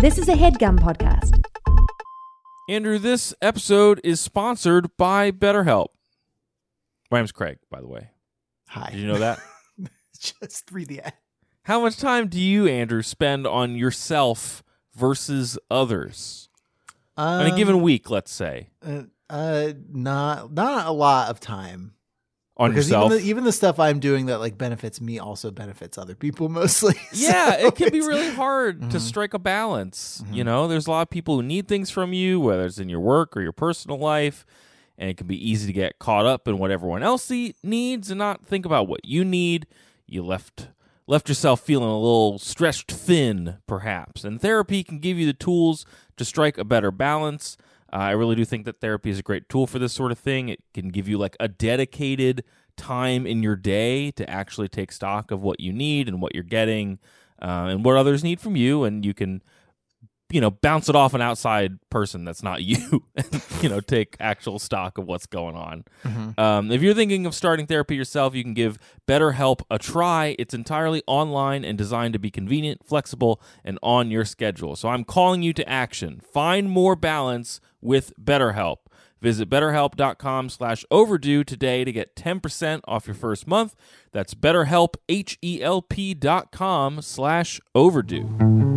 This is a headgum podcast. Andrew, this episode is sponsored by BetterHelp. My name's Craig, by the way. Hi. Did you know that? Just read the ad. How much time do you, Andrew, spend on yourself versus others? Um, on a given week, let's say. uh, uh, not not a lot of time On because yourself. even the, even the stuff I'm doing that like benefits me also benefits other people mostly. yeah, So it can be really hard to Mhm. strike a balance. You Mhm. know, there's a lot of people who need things from you, whether it's in your work or your personal life, and it can be easy to get caught up in what everyone else e- needs and not think about what you need. You left left yourself feeling a little stretched thin, perhaps. And therapy can give you the tools to strike a better balance. Uh, I really do think that therapy is a great tool for this sort of thing. It can give you like a dedicated time in your day to actually take stock of what you need and what you're getting uh, and what others need from you. And you can, you know, bounce it off an outside person that's not you and, you know, take actual stock of what's going on. Mhm. Um, if you're thinking of starting therapy yourself, you can give BetterHelp a try. It's entirely online and designed to be convenient, flexible, and on your schedule. So I'm calling you to action. Find more balance with BetterHelp. Visit betterhelp.com slash overdue today to get 10% off your first month. That's betterhelp, H-E-L-P dot com slash overdue.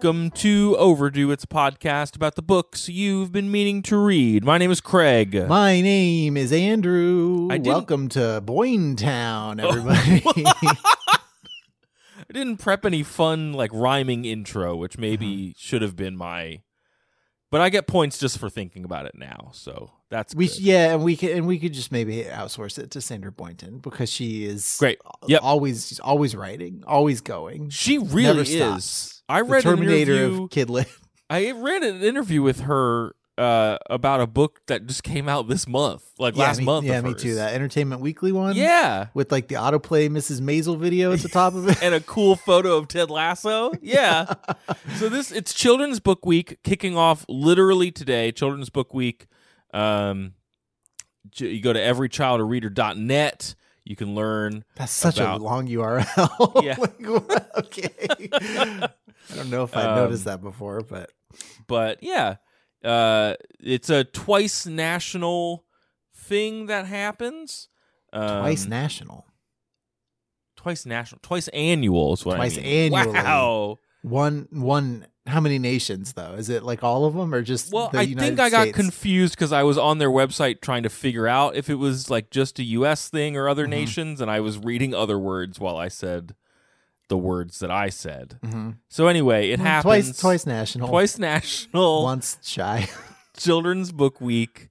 Welcome to Overdue. It's a podcast about the books you've been meaning to read. My name is Craig. My name is Andrew. I didn't- Welcome to Boyntown, oh. everybody. I didn't prep any fun, like, rhyming intro, which maybe uh-huh. should have been my. But I get points just for thinking about it now, so that's we good. yeah, and we could and we could just maybe outsource it to Sandra Boynton because she is Great. Yep. always she's always writing, always going. She really Never is. stops. I read an Terminator interview. of. I read an interview with her uh, about a book that just came out this month, like Yeah, last me, month. Yeah, me hers. too. That Entertainment Weekly one. Yeah. with like the autoplay Mrs. Maisel video at the top of it. and a cool photo of Ted Lasso. Yeah. so this it's Children's Book Week kicking off literally today. Children's Book Week. Um, you go to everychildareader.net. You can learn. That's such about- a long URL. Yeah. Like, okay. I don't know if I Um, noticed that before, but But yeah, uh, it's a twice national thing that happens. Um, twice national. twice national, twice annual is what Twice I mean. annually. Wow. One one how many nations though? Is it like all of them or just Well, I United think I got States? confused because I was on their website trying to figure out if it was like just a U.S. thing or other Mhm. nations, and I was reading other words while I said the words that I said. Mhm. So anyway, it Mm, happens twice twice national. twice national once shy. Children's Book Week,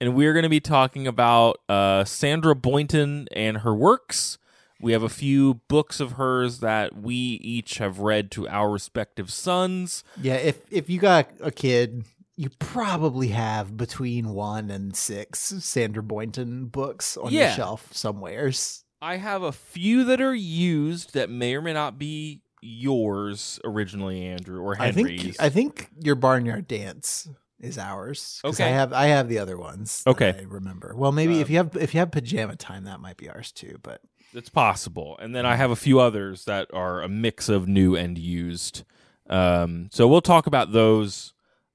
and we're going to be talking about uh, Sandra Boynton and her works. We have a few books of hers that we each have read to our respective sons. yeah, if if you got a kid, you probably have between one and six Sandra Boynton books on Yeah. your shelf somewheres. I have a few that are used that may or may not be yours originally, Andrew, or I think I think your barnyard dance is ours. Okay. I have I have the other ones. Okay. I remember. Well, maybe if Um, you have if you have pajama time, that might be ours too. But it's possible. And then I have a few others that are a mix of new and used. Um, so we'll talk about those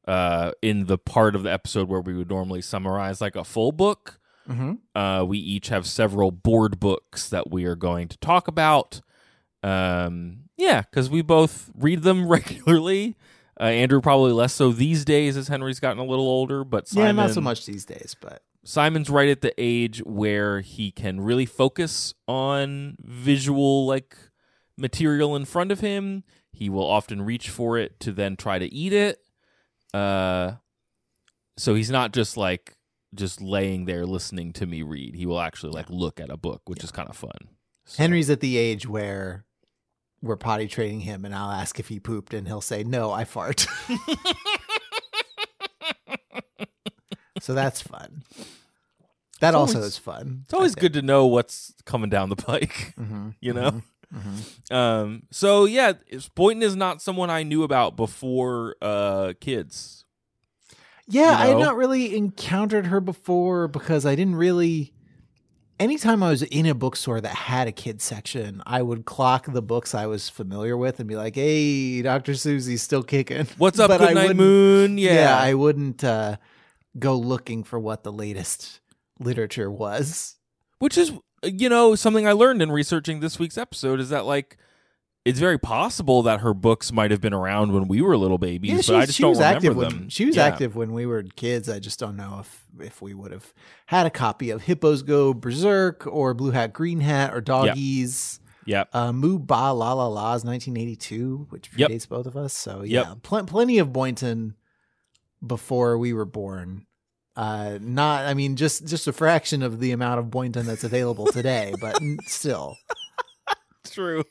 uh, in the part of the episode where we would normally summarize like a full book. Mhm. Uh, we each have several board books that we are going to talk about. Um, yeah, because we both read them regularly. Uh, Andrew probably less so these days as Henry's gotten a little older, but Simon, yeah, not so much these days. But Simon's right at the age where he can really focus on visual like material in front of him. He will often reach for it to then try to eat it. Uh so he's not just like just laying there listening to me read. He will actually like look at a book, which is kind of fun. So- Henry's at the age where we're potty training him, and I'll ask if he pooped, and he'll say, "No, I fart." so that's fun. That It's also always- is fun. It's always good to know what's coming down the pike. hmm You know. hmm Um. So yeah, Boynton is not someone I knew about before uh kids. Yeah, I You had not really encountered her before because I didn't really. Anytime I was in a bookstore that had a kids section, I would clock the books I was familiar with and be like, "Hey, Doctor Seuss's still kicking." What's up, But Good Night Moon? Yeah. I wouldn't uh, go looking for what the latest literature was. Which is, you know, something I learned in researching this week's episode is that like. It's very possible that her books might have been around when we were little babies, Yeah, but I just don't was remember active them. when she was Yeah. active when we were kids. I just don't know if if we would have had a copy of Hippos Go Berserk or Blue Hat Green Hat or Doggies. Yep. Uh, Moo Baa La La La's 1982, which Yep. predates both of us. So Yep. yeah, pl- plenty of Boynton before we were born. Uh, not, I mean, just just a fraction of the amount of Boynton that's available today, but still. True.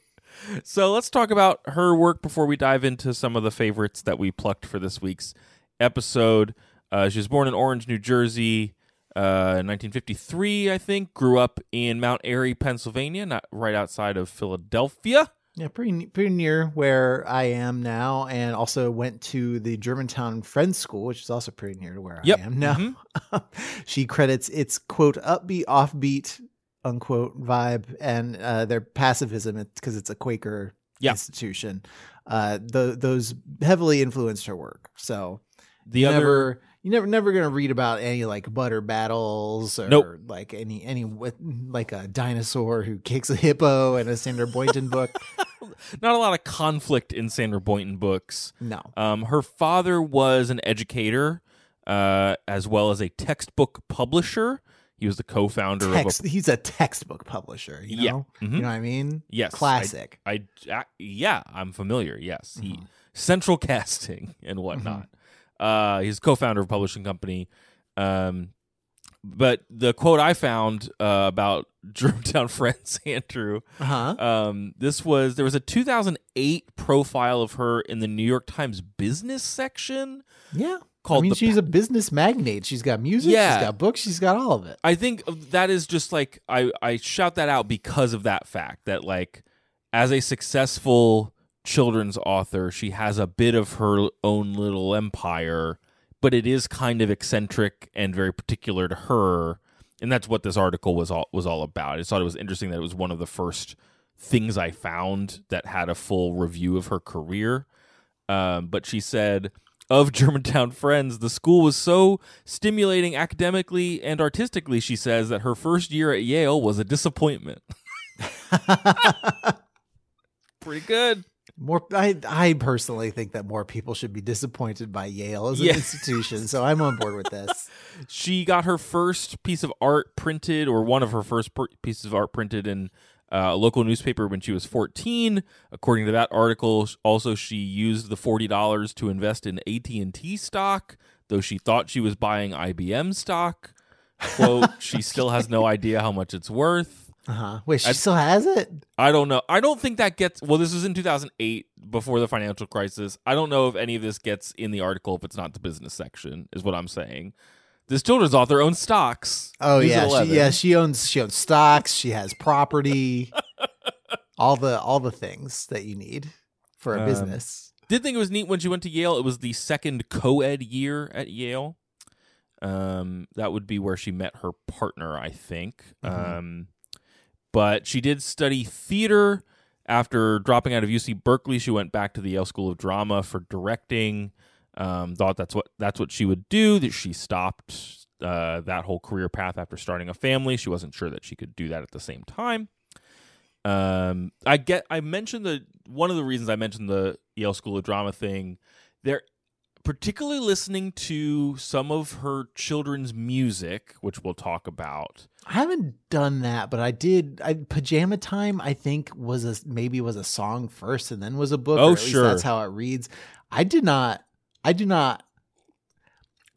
So let's talk about her work before we dive into some of the favorites that we plucked for this week's episode. Uh, she was born in Orange, New Jersey, uh, in 1953, I think. Grew up in Mount Airy, Pennsylvania, not right outside of Philadelphia. Yeah, pretty pretty near where I am now, and also went to the Germantown Friends School, which is also pretty near to where Yep. I am now. Mhm. she credits its quote upbeat, offbeat, unquote vibe and uh, their pacifism because it's a Quaker Yeah. institution. Uh, th- those heavily influenced her work. So The you other never you never never gonna read about any like butter battles or Nope. like any any with like a dinosaur who kicks a hippo in a Sandra Boynton book. not a lot of conflict in Sandra Boynton books. No. Um, her father was an educator, uh, as well as a textbook publisher. He was the co-founder Text, of a he's a textbook publisher, you Yeah. know? Mhm. You know what I mean? yes, Classic. I, I- yeah, I'm familiar. Yes, he Mhm. central casting and whatnot. Uh, he's co-founder of a publishing company. Um, but the quote I found uh, about Germantown Friends, Andrew, Uh-huh. um, this was there was a 2008 profile of her in the New York Times business section Yeah. called I mean, she's a business magnate. She's got music, Yeah. she's got books, she's got all of it. I think that is just like I I shout that out because of that fact that like as a successful children's author, she has a bit of her own little empire, but it is kind of eccentric and very particular to her, and that's what this article was all was all about. I just thought it was interesting that it was one of the first things I found that had a full review of her career. Um, but she said of Germantown Friends, the school was so stimulating academically and artistically, she says, that her first year at Yale was a disappointment. Pretty good. More, I, I personally think that more people should be disappointed by Yale as an Yeah. institution. So I'm on board with this. She got her first piece of art printed, or one of her first per- pieces of art printed in uh, a local newspaper when she was 14. According to that article, also she used the $40 to invest in AT&T stock, though she thought she was buying IBM stock. Quote, she still has no idea how much it's worth. Uh huh. Wait, she I- still has it? I don't know. I don't think that gets. Well, this was in 2008, before the financial crisis. I don't know if any of this gets in the article if it's not the business section. Is what I'm saying. This children's author owns stocks. Oh yeah, she, yeah. She owns she owns stocks. She has property. all the all the things that you need for a Um, business. Did think it was neat when she went to Yale. It was the second co-ed year at Yale. Um, that would be where she met her partner, I think. Mhm. Um, but she did study theater. After dropping out of UC Berkeley, she went back to the Yale School of Drama for directing. Um, thought that's what that's what she would do. That she stopped uh, that whole career path after starting a family. She wasn't sure that she could do that at the same time. Um, I get. I mentioned the one of the reasons I mentioned the Yale School of Drama thing. There, particularly listening to some of her children's music, which we'll talk about. I haven't done that, but I did. I, Pajama Time, I think, was a maybe was a song first and then was a book. Oh, or at least sure. that's how it reads. I did not. I do not.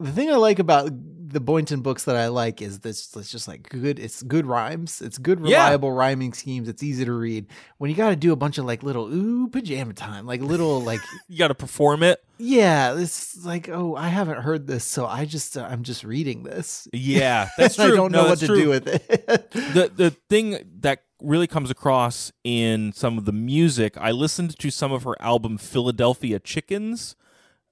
The thing I like about the Boynton books that I like is this. It's just like good. It's good rhymes. It's good, Yeah. reliable rhyming schemes. It's easy to read. When you got to do a bunch of like little ooh pajama time, like little like You got to perform it. yeah, it's like oh I haven't heard this, so I just uh, I'm just reading this. Yeah, that's true. I don't No, know what to true. do with it. the the thing that really comes across in some of the music, I listened to some of her album Philadelphia Chickens,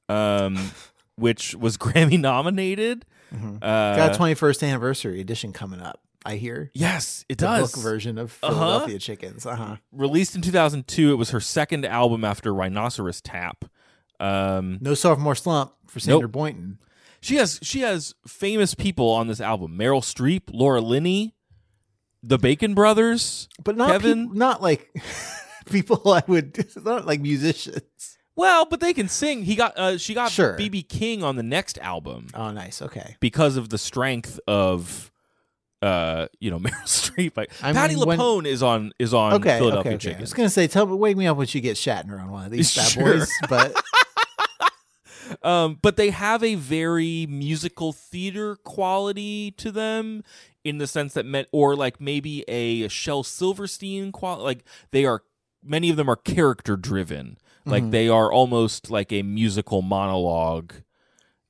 um, which was Grammy nominated. Mhm. Uh, got a 21st anniversary edition coming up. I hear yes, it the does. book version of Uh-huh. Philadelphia Chickens. Uh huh. Released in 2002, it was her second album after Rhinoceros Tap. Um, No sophomore slump for Sandra Nope. Boynton. she has she has famous people on this album: Meryl Streep, Laura Linney, the Bacon Brothers. but not Kevin? not like people I would not like musicians. Well, but they can sing. He got uh, she got Sure. BB King on the next album. Oh, nice. Okay. because of the strength of uh you know Meryl Streep. Like, I Patti mean, when- LuPone is on is on Okay. Philadelphia okay. okay. I Chicken. was gonna say, tell me, wake me up when you get Shatner on one of these bad Sure. boys. But Um, but they have a very musical theater quality to them in the sense that meant or like maybe a Shel Silverstein quality. Like they are many of them are character driven. Like Mhm. they are almost like a musical monologue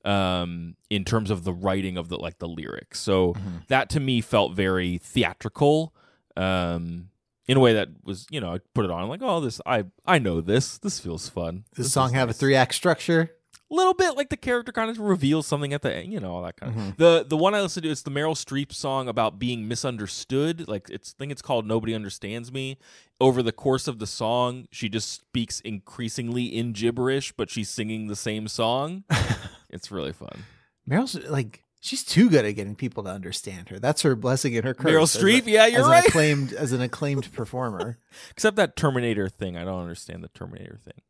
um in terms of the writing of the like the lyrics. So Mhm. that to me felt very theatrical um in a way that was you know I put it on like oh this I I know this this feels fun does This song is have a three act structure? Little bit like the character kind of reveals something at the end you know all that kind of Mhm. the the one I listened to is the Meryl Streep song about being misunderstood like it's I think it's called Nobody Understands Me over the course of the song she just speaks increasingly in gibberish but she's singing the same song it's really fun Meryl's like she's too good at getting people to understand her. That's her blessing and her curse. Meryl as a- Streep yeah you're as right An acclaimed as an acclaimed performer. Except that Terminator thing. I don't understand the Terminator thing.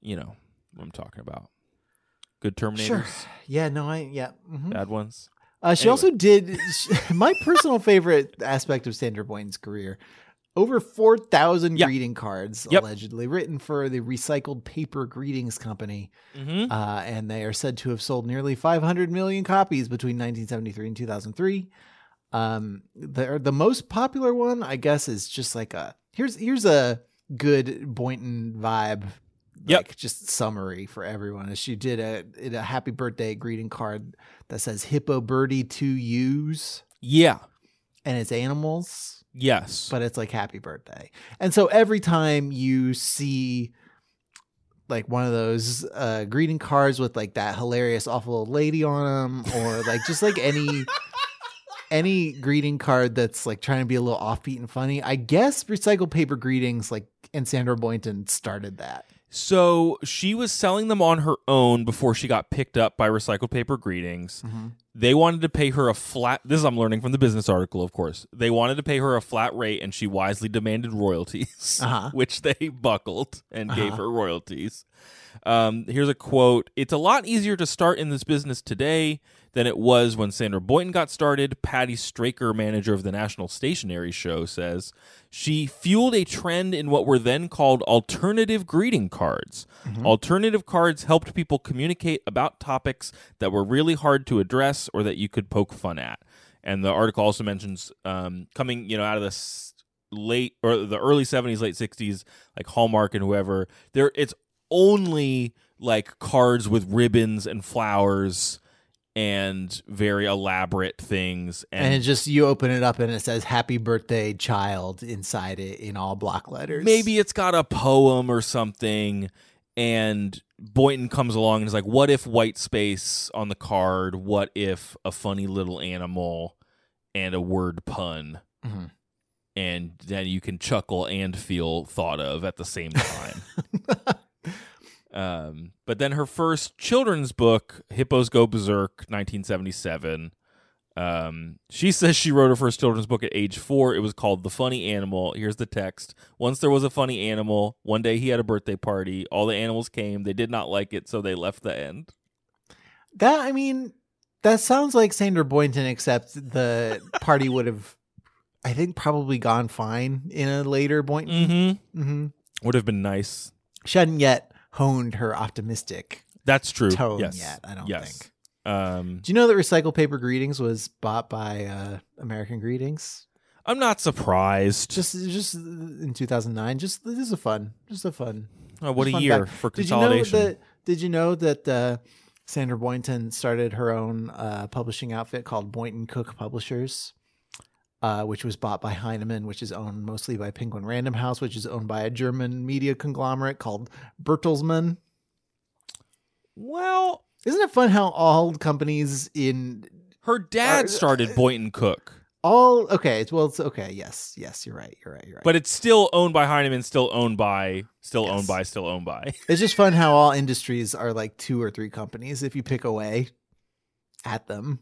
You know what I'm talking about. Good Terminators, Sure. Yeah. No. I. Yeah. mhm. bad ones. Uh, she Anyway. also did my personal favorite aspect of Sandra Boynton's career. Over 4,000 Yeah. greeting cards Yep. allegedly written for the Recycled Paper Greetings Company. Mm-hmm. Uh, and they are said to have sold nearly 500 million copies between 1973 and 2003. Um, the the most popular one, I guess, is just like a here's here's a good Boynton vibe. Yep. Like just summary for everyone. Is she did a a happy birthday greeting card that says "Hippo Birdie Two Ewes," Yeah. and it's animals Yes. but it's like happy birthday. And so every time you see like one of those uh greeting cards with like that hilarious awful old lady on them or like just like any any greeting card that's like trying to be a little offbeat and funny. I guess recycled paper greetings like and Sandra Boynton started that. So she was selling them on her own before she got picked up by Recycled Paper Greetings. They wanted to pay her a flat. This is I'm learning from the business article, of course. They wanted to pay her a flat rate, and she wisely demanded royalties, Uh-huh. which they buckled and gave Uh-huh. her royalties. Um, here's a quote: "It's a lot easier to start in this business today than it was when Sandra Boynton got started." Patti Stracher, manager of the National Stationery Show, says she fueled a trend in what were then called alternative greeting cards. Alternative cards helped people communicate about topics that were really hard to address or that you could poke fun at. And the article also mentions um, coming, you know, out of this late or the early 70s, late 60s, like Hallmark and whoever. There, it's only like cards with ribbons and flowers and very elaborate things. And, And, it just you open it up and it says happy birthday child inside it in all block letters. maybe it's got a poem or something and boynton comes along and is like what if white space on the card what if a funny little animal and a word pun Mhm. and then you can chuckle and feel thought of at the same time um, but then her first children's book hippos go berserk 1977 um, she says she wrote her first children's book at age four. It was called The Funny Animal. Here's the text. Once there was a funny animal. One day he had a birthday party. All the animals came. They did not like it, so they left the end. That I mean, that sounds like Sandra Boynton, except the party would have, I think, probably gone fine in a later Boynton. Mm-hmm. hmm Would have been nice. She hadn't yet honed her optimistic That's true. tone yes. yet. I don't yes. think. Um, Do you know that recycled Paper Greetings was bought by uh, American Greetings? I'm not surprised. Just, just in 2009. Just this is a fun, just a fun. Oh, what a fun year fact. for Did you know consolidation. that? Did you know that uh, Sandra Boynton started her own uh, publishing outfit called Boynton Cook Publishers, uh, which was bought by Heinemann, which is owned mostly by Penguin Random House, which is owned by a German media conglomerate called Bertelsmann. well, Isn't it fun how all companies in her dad Uh, started Boynton Cook, all okay? It's, well, it's okay. Yes, yes, you're right. You're right. You're right. but it's still owned by Heinemann, still owned by, still Yes. owned by, still owned by. It's just fun how all industries are like two or three companies if you pick away at them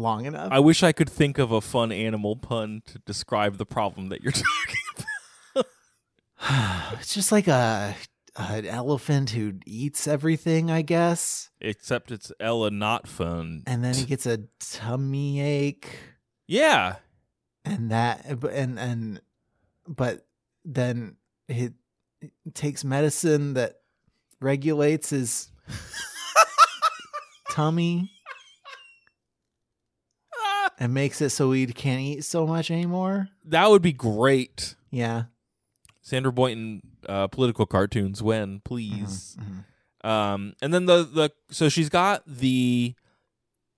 long enough. I wish I could think of a fun animal pun to describe the problem that you're talking. About. it's just like a an elephant who eats everything, I guess, Except it's Ella not fun. and then he gets a tummy ache, Yeah, and that and and but then he takes medicine that regulates his tummy and makes it so we can't eat so much anymore. that would be great. Yeah. Sandra Boynton uh, political cartoons when please. Mhm. Um, and then the the so she's got the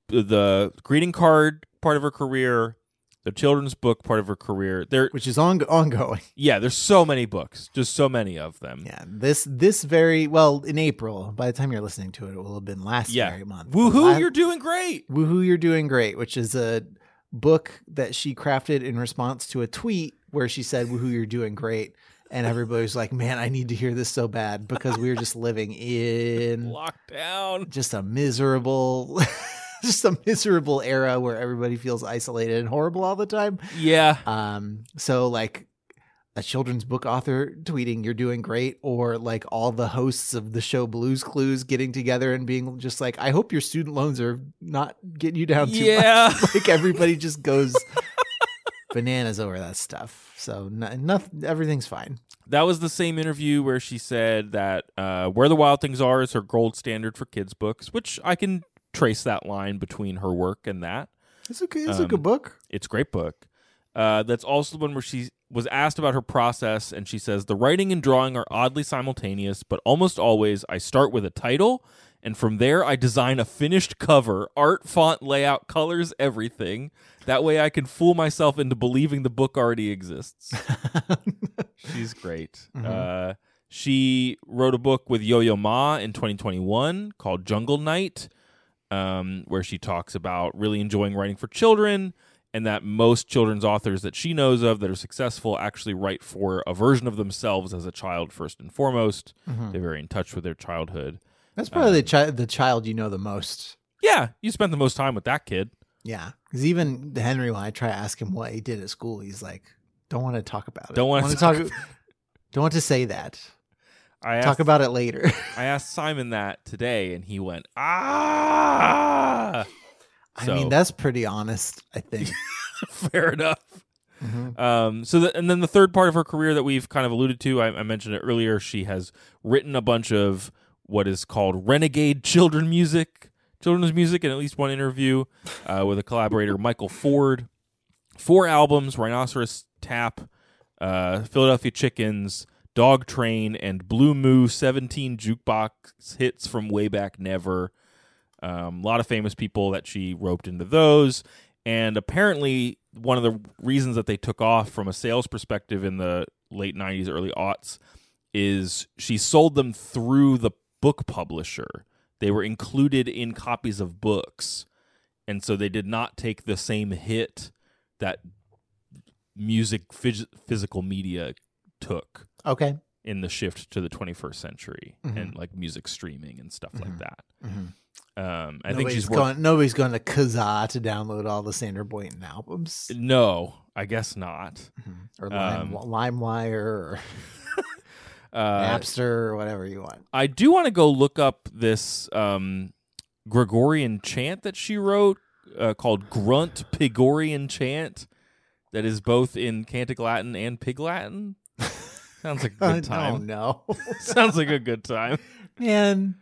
the greeting card part of her career, the children's book part of her career. There, Which is on- ongoing. yeah, there's so many books, just so many of them. Yeah. This this very well in April. By the time you're listening to it, it will have been last Yeah. very month. Woohoo! La- You're doing great. Woohoo! You're doing great. Which is a book that she crafted in response to a tweet where she said, "Woohoo! You're doing great." And everybody was like, "Man, I need to hear this so bad because we were just living in Lockdown. just a miserable, just a miserable era where everybody feels isolated and horrible all the time." Yeah. Um, so like a children's book author tweeting you're doing great or like all the hosts of the show Blues Clues getting together and being just like I hope your student loans are not getting you down too Yeah. much. like everybody just goes bananas over that stuff. So no, nothing everything's fine. That was the same interview where she said that uh, Where the Wild Things Are is her gold standard for kids' books, which I can trace that line between her work and that. It's okay. It's a Um, good book. It's a great book. Uh, that's also the one where she was asked about her process, and she says the writing and drawing are oddly simultaneous, but almost always I start with a title, and from there I design a finished cover, art, font, layout, colors, everything. That way I can fool myself into believing the book already exists. She's great. Mhm. Uh, she wrote a book with Yo Yo Ma in 2021 called Jungle Night, um, where she talks about really enjoying writing for children and that most children's authors that she knows of that are successful actually write for a version of themselves as a child first and foremost. Mhm. They're very in touch with their childhood. That's probably the um, child the child you know the most. Yeah, you spent the most time with that kid. Yeah, because even Henry, when I try to ask him what he did at school, he's like, "Don't want to talk about it. Don't wanna Wanna talk talk. don't want to say that. I asked, Talk about it later." I asked Simon that today, and he went ah. I So- mean, that's pretty honest. I think. Fair enough. Mhm. Um, so, the, and then the third part of her career that we've kind of alluded to, I, I mentioned it earlier. She has written a bunch of what is called renegade children music, children's music, in at least one interview uh, with a collaborator, Michael Ford. Four albums: Rhinoceros Tap, uh, Philadelphia Chickens, Dog Train, and Blue Moo. Seventeen jukebox hits from way back never. Um, a lot of famous people that she roped into those. And apparently, one of the reasons that they took off from a sales perspective in the late 90s, early aughts is she sold them through the book publisher. They were included in copies of books. And so they did not take the same hit that music, phys- physical media took Okay. in the shift to the 21st century Mhm. and like music streaming and stuff like Mhm. that. Mhm. Um, I think nobody's she's worked. going. Nobody's going to Kazaa to download all the Sandra Boynton albums No, I guess not. Mhm. or Lime, Um, LimeWire or Uh, Napster or whatever you want. I do want to go look up this um, Gregorian chant that she wrote uh, called Grunt Pigorian Chant that is both in Cantic Latin and Pig Latin. Sounds like a good Oh time. no, Sounds like a good time. man.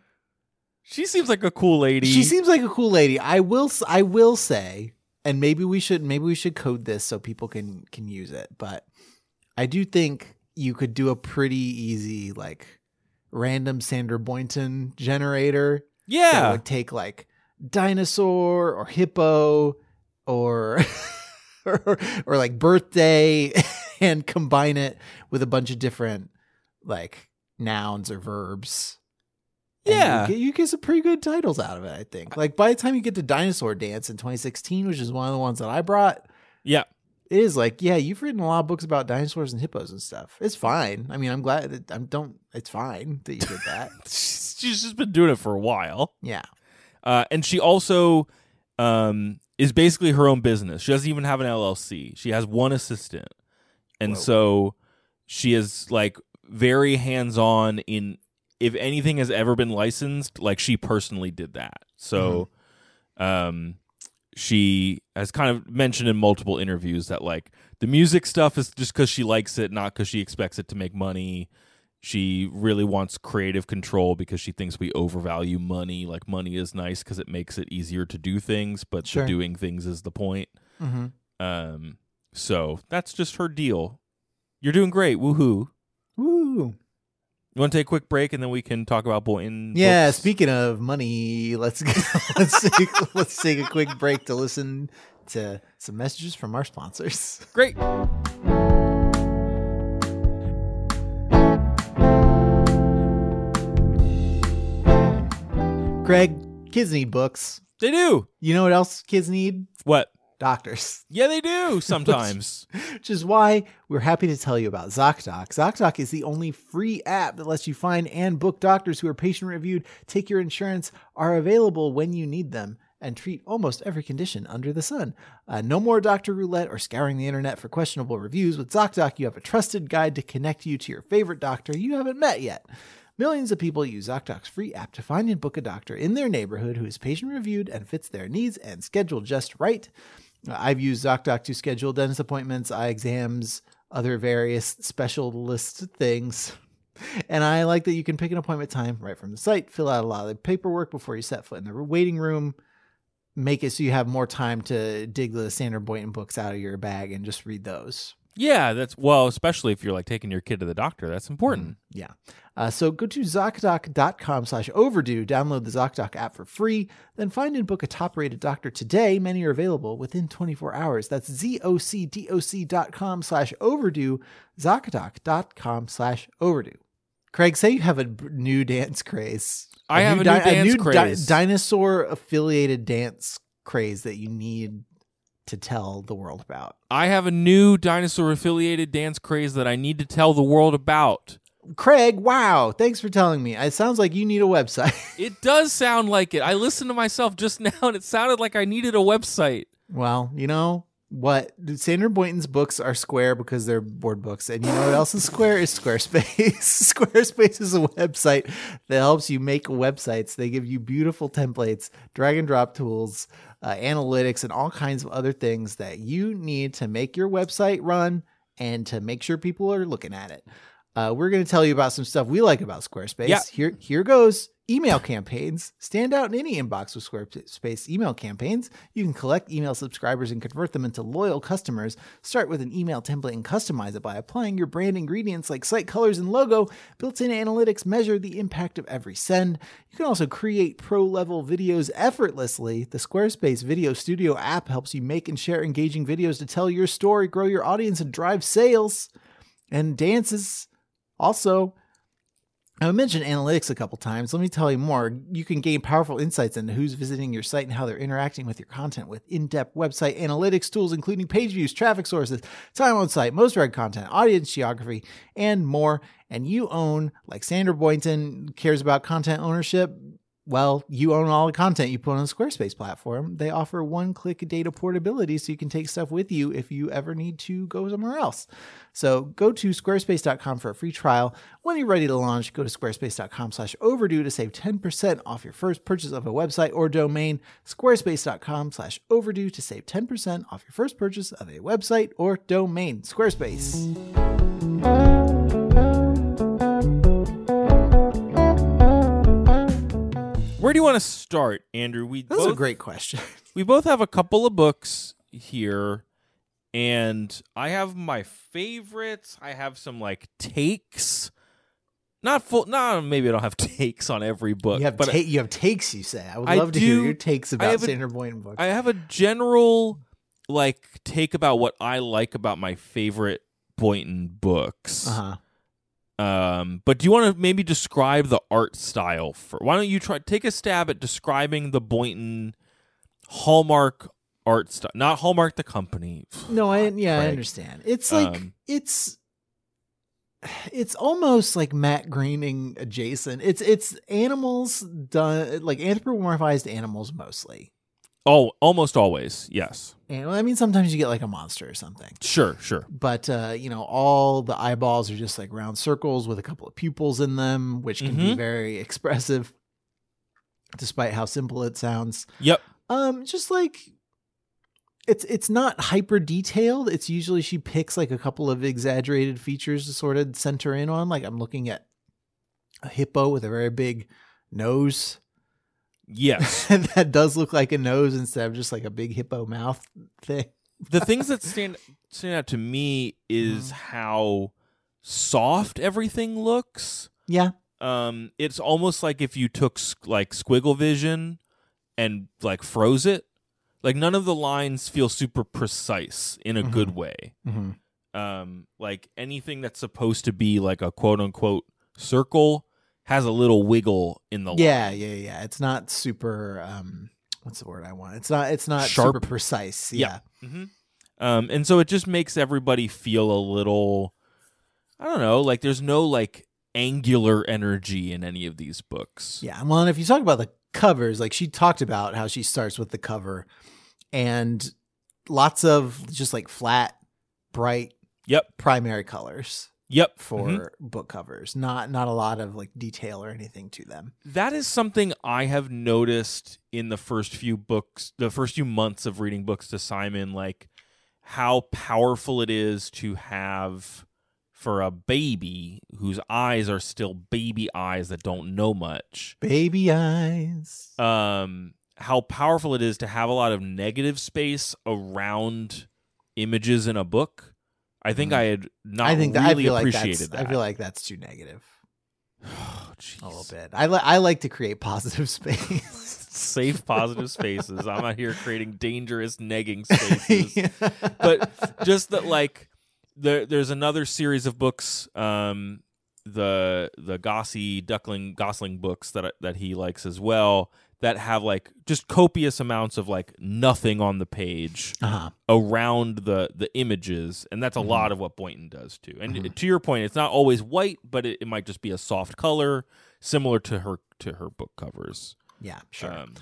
She seems like a cool lady. She seems like a cool lady. I will. s- I will say, and maybe we should. Maybe we should code this so people can can use it. But I do think you could do a pretty easy like random Sandra Boynton generator that yeah. would take like dinosaur or hippo or or, or like birthday and combine it with a bunch of different like nouns or verbs. Yeah. you get, you get some pretty good titles out of it. I think. Like by the time you get to Dinosaur Dance in 2016, which is one of the ones that I brought, Yeah. it is like, yeah, you've written a lot of books about dinosaurs and hippos and stuff. It's fine. I mean, I'm glad that I don't. It's fine that you did that. She's, she's just been doing it for a while. yeah. Uh, and she also um, is basically her own business. She doesn't even have an LLC. She has one assistant, and Whoa. so she is like very hands on in. If anything has ever been licensed, like she personally did that. So, um, she has kind of mentioned in multiple interviews that like the music stuff is just because she likes it, not because she expects it to make money. She really wants creative control because she thinks we overvalue money. Like money is nice because it makes it easier to do things, but Sure. doing things is the point. Mm-hmm. Um, so that's just her deal. You're doing great. Woohoo. Woo. You want to take a quick break and then we can talk about Boynton? Yeah, books? speaking of money, let's let's take, let's take a quick break to listen to some messages from our sponsors. Great. Greg, kids need books. They do. You know what else kids need? What? Doctors. Yeah, they do sometimes. Which is why we're happy to tell you about ZocDoc. ZocDoc is the only free app that lets you find and book doctors who are patient reviewed, take your insurance, are available when you need them, and treat almost every condition under the sun. Uh, no more doctor roulette or scouring the internet for questionable reviews. With ZocDoc, you have a trusted guide to connect you to your favorite doctor you haven't met yet. Millions of people use ZocDoc's free app to find and book a doctor in their neighborhood who is patient reviewed and fits their needs and scheduled just right. I've used ZocDoc to schedule dentist appointments, eye exams, other various specialist things. And I like that you can pick an appointment time right from the site, fill out a lot of the paperwork before you set foot in the waiting room, make it so you have more time to dig the Sandra Boynton books out of your bag and just read those. yeah, that's well, especially if you're like taking your kid to the doctor. That's important. Mm-hmm. Yeah. Uh, so go to ZocDoc.com slash overdue, download the ZocDoc app for free, then find and book a top rated doctor today. Many are available within 24 hours. That's ZocDoc.com slash overdue, ZocDoc.com slash overdue. Craig, say you have a new dance craze. I have a new dance craze. dinosaur affiliated dance craze that you need to tell the world about. I have a new dinosaur affiliated dance craze that I need to tell the world about. Craig, wow. Thanks for telling me. It sounds like you need a website. It does sound like it. I listened to myself just now and it sounded like I needed a website. Well, you know what? Sandra Boynton's books are square because they're board books. And you know what else is square? Is Squarespace. Squarespace is a website that helps you make websites. They give you beautiful templates, drag and drop tools, uh, analytics, and all kinds of other things that you need to make your website run and to make sure people are looking at it. Uh, we're going to tell you about some stuff we like about Squarespace. Yeah. Here, here goes. Email campaigns stand out in any inbox with Squarespace email campaigns. You can collect email subscribers and convert them into loyal customers. Start with an email template and customize it by applying your brand ingredients like site colors and logo. Built in analytics measure the impact of every send. You can also create pro level videos effortlessly. The Squarespace Video Studio app helps you make and share engaging videos to tell your story, grow your audience, and drive sales. And dances also I mentioned analytics a couple times. Let me tell you more. You can gain powerful insights into who's visiting your site and how they're interacting with your content with in-depth website analytics tools, including page views, traffic sources, time on site, most read content, audience geography, and more. And you own, like Sandra Boynton cares about content ownership. Well, you own all the content you put on the Squarespace platform. They offer one-click data portability so you can take stuff with you if you ever need to go somewhere else. So go to squarespace.com for a free trial. When you're ready to launch, go to squarespace.com slash overdue to save 10% off your first purchase of a website or domain. Squarespace.com slash overdue to save 10% off your first purchase of a website or domain. Squarespace. Where do you want to start, Andrew? We That's both, a great question. we both have a couple of books here, and I have my favorites. I have some like takes. Not full. Not maybe I don't have takes on every book, you have but ta- you have takes. You say. I would I love to hear your takes about a- Sandra Boynton books. I have a general like take about what I like about my favorite Boynton books. uh huh. Um, but do you want to maybe describe the art style for? Why don't you try take a stab at describing the Boynton Hallmark art style? Not Hallmark the company. No, I yeah, I understand. It's like Um, it's it's almost like Matt Groening adjacent. It's it's animals done like anthropomorphized animals mostly. Oh, almost always. Yes. And I mean, sometimes you get like a monster or something, Sure. Sure. but uh, you know, all the eyeballs are just like round circles with a couple of pupils in them, which can be Mhm. very expressive, despite how simple it sounds. Yep. Um, just like it's it's not hyper detailed. It's usually she picks like a couple of exaggerated features to sort of center in on. Like I'm looking at a hippo with a very big nose Yes. that does look like a nose instead of just like a big hippo mouth thing. the things that stand stand out to me is Mm-hmm. how soft everything looks. Yeah. Um, it's almost like if you took like squiggle vision and like froze it. Like none of the lines feel super precise in a good way. Mm-hmm. Um, like anything that's supposed to be like a quote unquote circle has a little wiggle in the Yeah, line. yeah, yeah. yeah. It's not super. um What's the word I want? It's not. It's not Sharp. super precise. Yeah. Yeah. hmm Um, and so it just makes everybody feel a little, I don't know, like there's no like angular energy in any of these books. Yeah. Well, and if you talk about the covers, like she talked about how she starts with the cover and lots of just like flat, bright Yep. primary colors Yep. for Mhm. book covers. Not not a lot of like detail or anything to them. That is something I have noticed in the first few books, the first few months of reading books to Simon, like how powerful it is to have for a baby whose eyes are still baby eyes that don't know much. Baby eyes. um how powerful it is to have a lot of negative space around images in a book. I think Mhm. I had not I think that, really I feel like appreciated that's, that. I feel like that's too negative oh, a little bit. I li- I like to create positive space. Safe, positive spaces. I'm out here creating dangerous, negging spaces. but just that, like, there, there's another series of books, um, the the Gossie Duckling Gosling books that that he likes as well, that have like just copious amounts of like nothing on the page. uh-huh. around the the images and that's a Mhm. lot of what boynton does too and Mhm. to your point it's not always white but it, it might just be a soft color similar to her to her book covers Yeah, sure. um,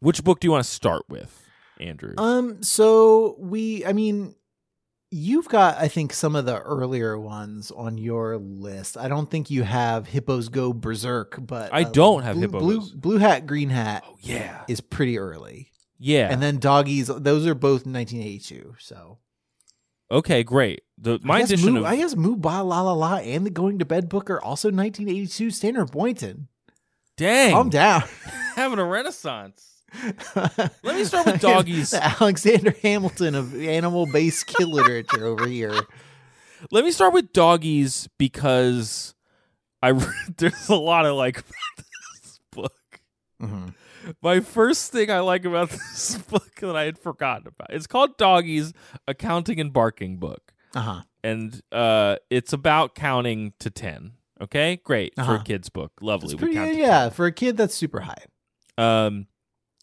which book do you want to start with andrew Um, so we, I mean, you've got, I think, some of the earlier ones on your list. I don't think you have Hippos Go Berserk, but I uh, don't have blue, Hippos. Blue, blue Hat, Green Hat oh yeah is pretty early, yeah and then Doggies. Those are both 1982. So okay great the my I edition Moo, of I guess Moo Baa La La La and the Going to Bed book are also 1982. Sandra Boynton, dang calm down. having a renaissance Let me start with Doggies. The Alexander Hamilton of animal-based kid literature over here. let me start with doggies because i there's a lot of like this book Mhm. My first thing I like about this book that I had forgotten about. It's called Doggies A Counting and Barking Book. Uh-huh. And uh it's about counting to 10. Okay? Great for a Uh-huh. kid's book. Lovely. Pretty, yeah, for a kid that's super high. Um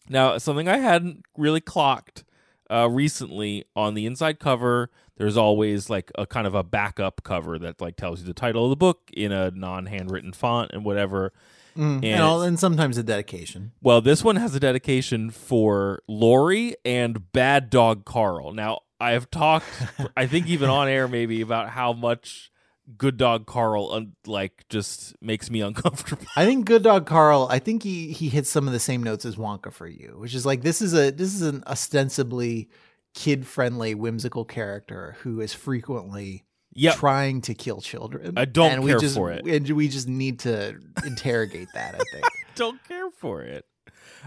now something I hadn't really clocked uh recently on the inside cover there's always like a kind of a backup cover that like tells you the title of the book in a non-handwritten font and whatever Mm. And, And all, and sometimes a dedication. Well, this one has a dedication for Lori and Bad Dog Carl. Now, I have talked, I think even on air maybe, about how much Good Dog Carl un- like just makes me uncomfortable. I think Good Dog Carl. I think he he hits some of the same notes as Wonka for you, which is like this is a this is an ostensibly kid friendly, whimsical character who is frequently Yep. trying to kill children. I don't and we care just, for it. and we just need to interrogate that. I think. don't care for it.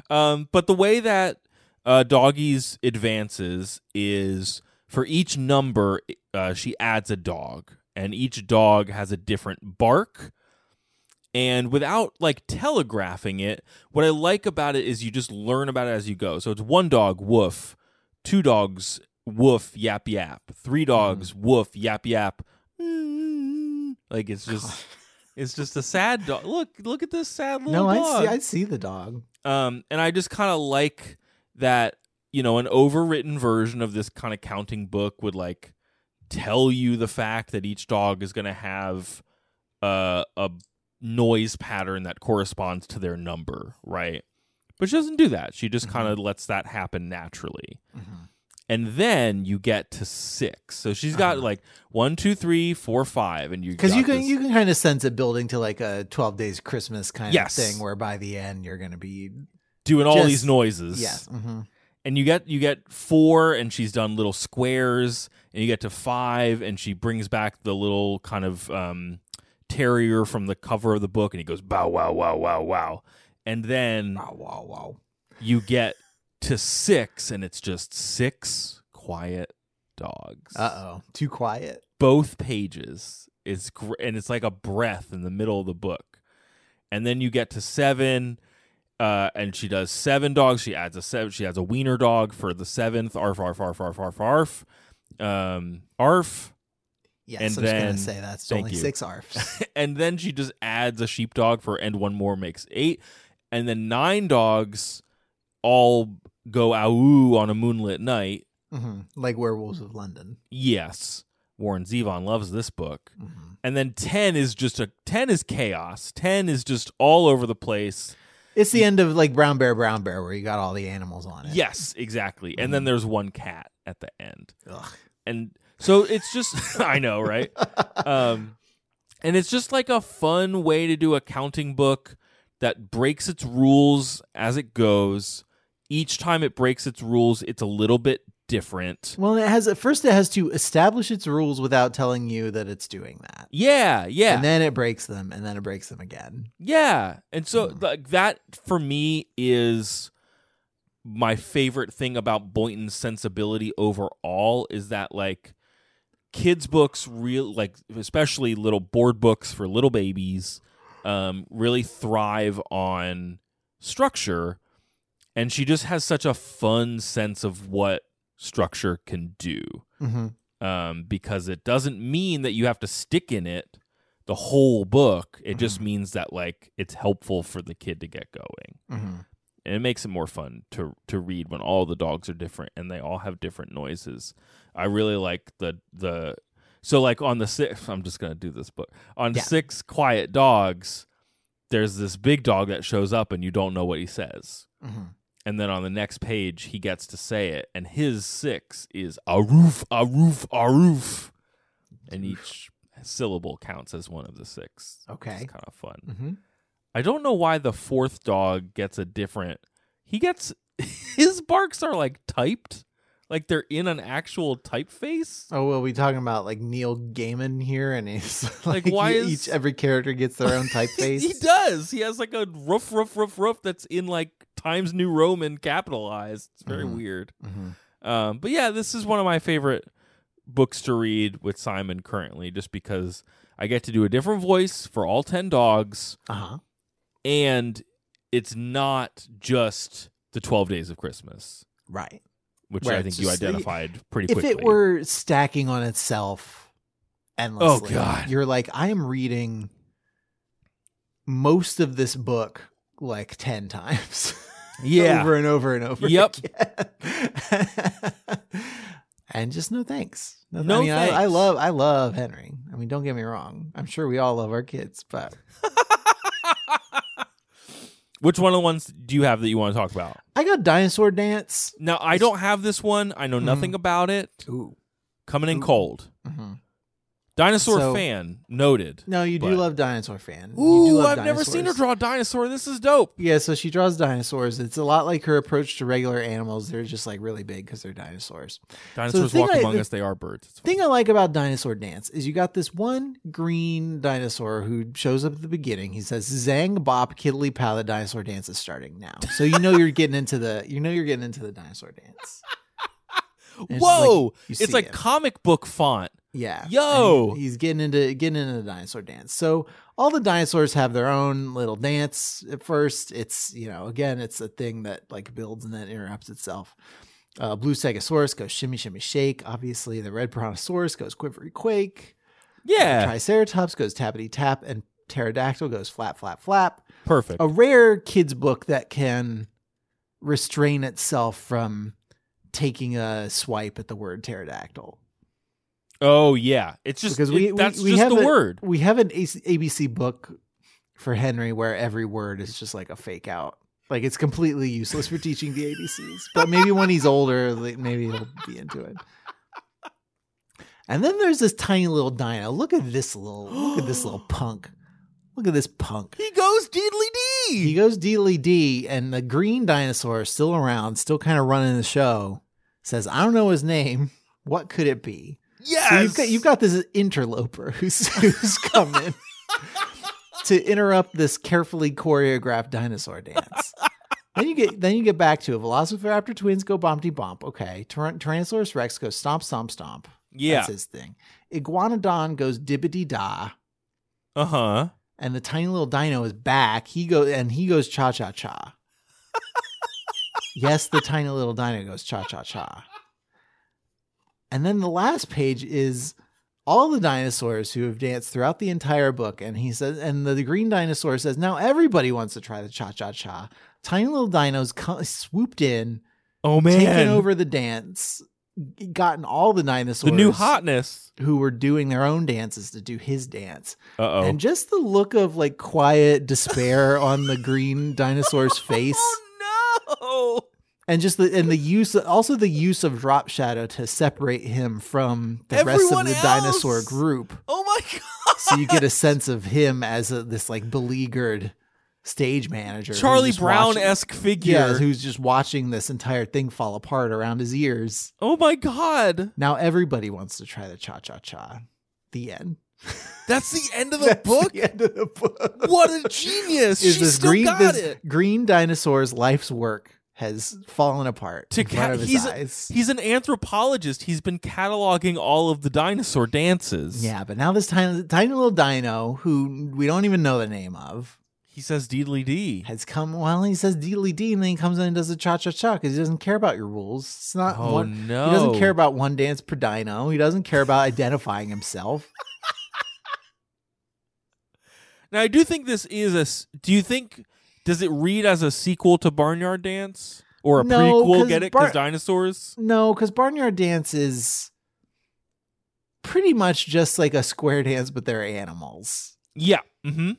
Um, but the way that uh, Doggies advances is for each number, uh, she adds a dog, and each dog has a different bark. And without like telegraphing it, what I like about it is you just learn about it as you go. So it's one dog, woof, two dogs, woof, yap yap, three dogs, woof, yap yap. Mm. Like it's just it's just a sad dog. Look, look at this sad little no, dog. I see. I see the dog. Um, and I just kind of like that, you know, an overwritten version of this kind of counting book would like tell you the fact that each dog is going to have uh, a noise pattern that corresponds to their number, right? But she doesn't do that. She just kind of lets that happen naturally. And then you get to six. So she's got Uh-huh. like one, two, three, four, five, and you Because you can this- you can kind of sense it building to like a twelve days Christmas kind Yes. of thing, where by the end you're going to be doing all these noises. yes, hmm and you get you get four and she's done little squares and you get to five and she brings back the little kind of um terrier from the cover of the book and he goes bow wow wow wow wow. And then wow wow wow. you get to six and it's just six quiet dogs. Uh oh, too quiet. both pages is gr- and it's like a breath in the middle of the book. And then you get to seven uh, and she does seven dogs. She adds a seven she adds a wiener dog for the seventh. Arf arf arf arf arf arf um arf Yes, And I was gonna say that's thank only you. six arfs. and then she just adds a sheepdog for and one more makes eight. And then nine dogs all go ow on a moonlit night. Hmm Like Werewolves of London. yes. Warren zevon loves this book. Hmm and then 10 is just a 10 is chaos. 10 is just all over the place It's the end of like Brown Bear, Brown Bear, where you got all the animals on it. yes exactly and then Mhm. there's one cat at the end Ugh. and so it's just i know right um and it's just like a fun way to do a counting book that breaks its rules as it goes each time it breaks its rules it's a little bit different Well, it has at first it has to establish its rules without telling you that it's doing that. yeah yeah And then it breaks them, and then it breaks them again. Yeah. And so Mhm. like that for me is my favorite thing about Boynton's sensibility overall is that like kids books real like especially little board books for little babies um really thrive on structure and she just has such a fun sense of what structure can do Mm-hmm. um, because it doesn't mean that you have to stick in it the whole book. It just Mhm. means that like it's helpful for the kid to get going, Mm-hmm. and it makes it more fun to to read when all the dogs are different and they all have different noises. I really like the the so like on the six. I'm just gonna do this book on Yeah. six quiet dogs. There's this big dog that shows up and you don't know what he says. Mm-hmm. And then on the next page, he gets to say it, and his six is a roof, a roof, a roof, and each syllable counts as one of the six. Okay. it's kind of fun. Mm-hmm. I don't know why the fourth dog gets a different. He gets his barks are like typed, like they're in an actual typeface. Oh well, we talking about like Neil Gaiman here, and he's Like, like, why e- is- each every character gets their own typeface? he does. He has like a roof, roof, roof, roof that's in like Times New Roman capitalized. It's very Mhm. weird. Mm-hmm. Um, but yeah, this is one of my favorite books to read with Simon currently, just because I get to do a different voice for all 10 dogs, Uh huh. and it's not just the 12 days of Christmas, Right. which Where I think you identified pretty If quickly. it were stacking on itself endlessly, Oh, God. you're like, I am reading most of this book like ten times. Yeah. over and over and over. Yep. and just no thanks. No, No I mean, I, I love, I love Henry. I mean, don't get me wrong. I'm sure we all love our kids, but Which one of the ones do you have that you want to talk about? I got Dinosaur Dance. Now, I don't have this one. I know nothing about it. Ooh. Coming in Ooh. cold. hmm Dinosaur So- fan noted. No, you do But- love dinosaur fan. you do Ooh, love I've never seen her dinosaurs. draw a dinosaur. This is dope. Yeah, so she draws dinosaurs. It's a lot like her approach to regular animals. They're just like really big because they're dinosaurs. Dinosaurs thing walk I- among the us. They are birds. It's thing I like about Dinosaur Dance is you got this one green dinosaur who shows up at the beginning. He says, "Zang Bop Kiddly Pow." The dinosaur dance is starting now, so you know you're getting into the you know you're getting into the dinosaur dance. And it's just like- Whoa! you it's see like it. comic book font. Yeah. Yo! He's getting into getting into the dinosaur dance. So all the dinosaurs have their own little dance at first. It's, you know, again, it's a thing that like builds and then interrupts itself. Uh, Blue Stegosaurus goes shimmy shimmy shake. Obviously, the red Brontosaurus goes quivery quake. Yeah, Triceratops goes tappity tap, and Pterodactyl goes flap flap flap. perfect. A rare kids book that can restrain itself from taking a swipe at the word pterodactyl. Oh yeah, it's just because we, it- we- that's we, just have the a- word. We have an ABC book for Henry where every word is just like a fake out. Like it's completely useless for teaching the ABCs. But maybe when he's older, like, maybe he'll be into it. And then there's this tiny little dino. Look at this little look at this little punk. Look at this punk. He goes deedly D. He goes deedly D, and the green dinosaur is still around, still kind of running the show. Says, I don't know his name. What could it be? Yes, So you've got you've got this interloper who's who's coming to interrupt this carefully choreographed dinosaur dance. then you get then you get back to it. Velociraptor twins go bumpty bump. Okay, Tyran- Tyrannosaurus Rex goes stomp stomp stomp. yeah. That's his thing. Iguanodon goes dibbity da, Uh huh. and the tiny little dino is back. He goes and he goes cha cha cha. yes, the tiny little dino goes cha cha cha. And then the last page is all the dinosaurs who have danced throughout the entire book. And he says, and the, the green dinosaur says, now everybody wants to try the cha cha cha. Tiny little dinos co- swooped in, Oh man, taken over the dance, gotten all the dinosaurs the new hotness. who were doing their own dances to do his dance. Uh oh. And just the look of like quiet despair on the green dinosaur's face. Oh no! And just the and the use also the use of drop shadow to separate him from the rest of the dinosaur group. Oh my god! So you get a sense of him as a, this like beleaguered stage manager. Charlie just Brown watching- esque figure. Yeah, who's just watching this entire thing fall apart around his ears. oh my god! Now everybody wants to try the cha cha cha. The end. That's the end of the That's book. The end of the book. What a genius! is she this still green got this it. green dinosaur's life's work has fallen apart To ca- he's a- He's an anthropologist. He's been cataloging all of the dinosaur dances. yeah, but now this tiny, tiny little dino who we don't even know the name of He says deedly dee. has come. Well, he says deedly dee, and then he comes in and does a cha cha cha because he doesn't care about your rules. It's not. Oh one, no! He doesn't care about one dance per dino. He doesn't care about identifying himself. Now I do think this is a Do you think does it read as a sequel to Barnyard Dance or a No, prequel? Get it? Bar- Because dinosaurs. No, because Barnyard Dance is pretty much just like a square dance, but they're animals. Yeah. Mm-hmm.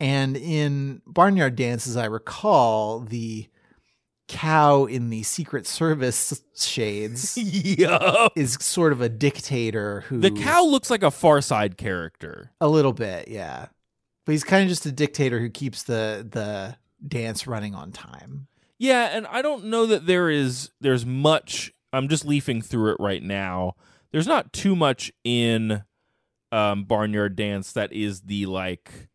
And in Barnyard Dance, as I recall, the cow in the Secret Service shades yeah. is sort of a dictator who The cow looks like a Far Side character. a little bit, yeah. But he's kind of just a dictator who keeps the the dance running on time. Yeah, and I don't know that there is there's much I'm just leafing through it right now. There's not too much in um Barnyard Dance that is the like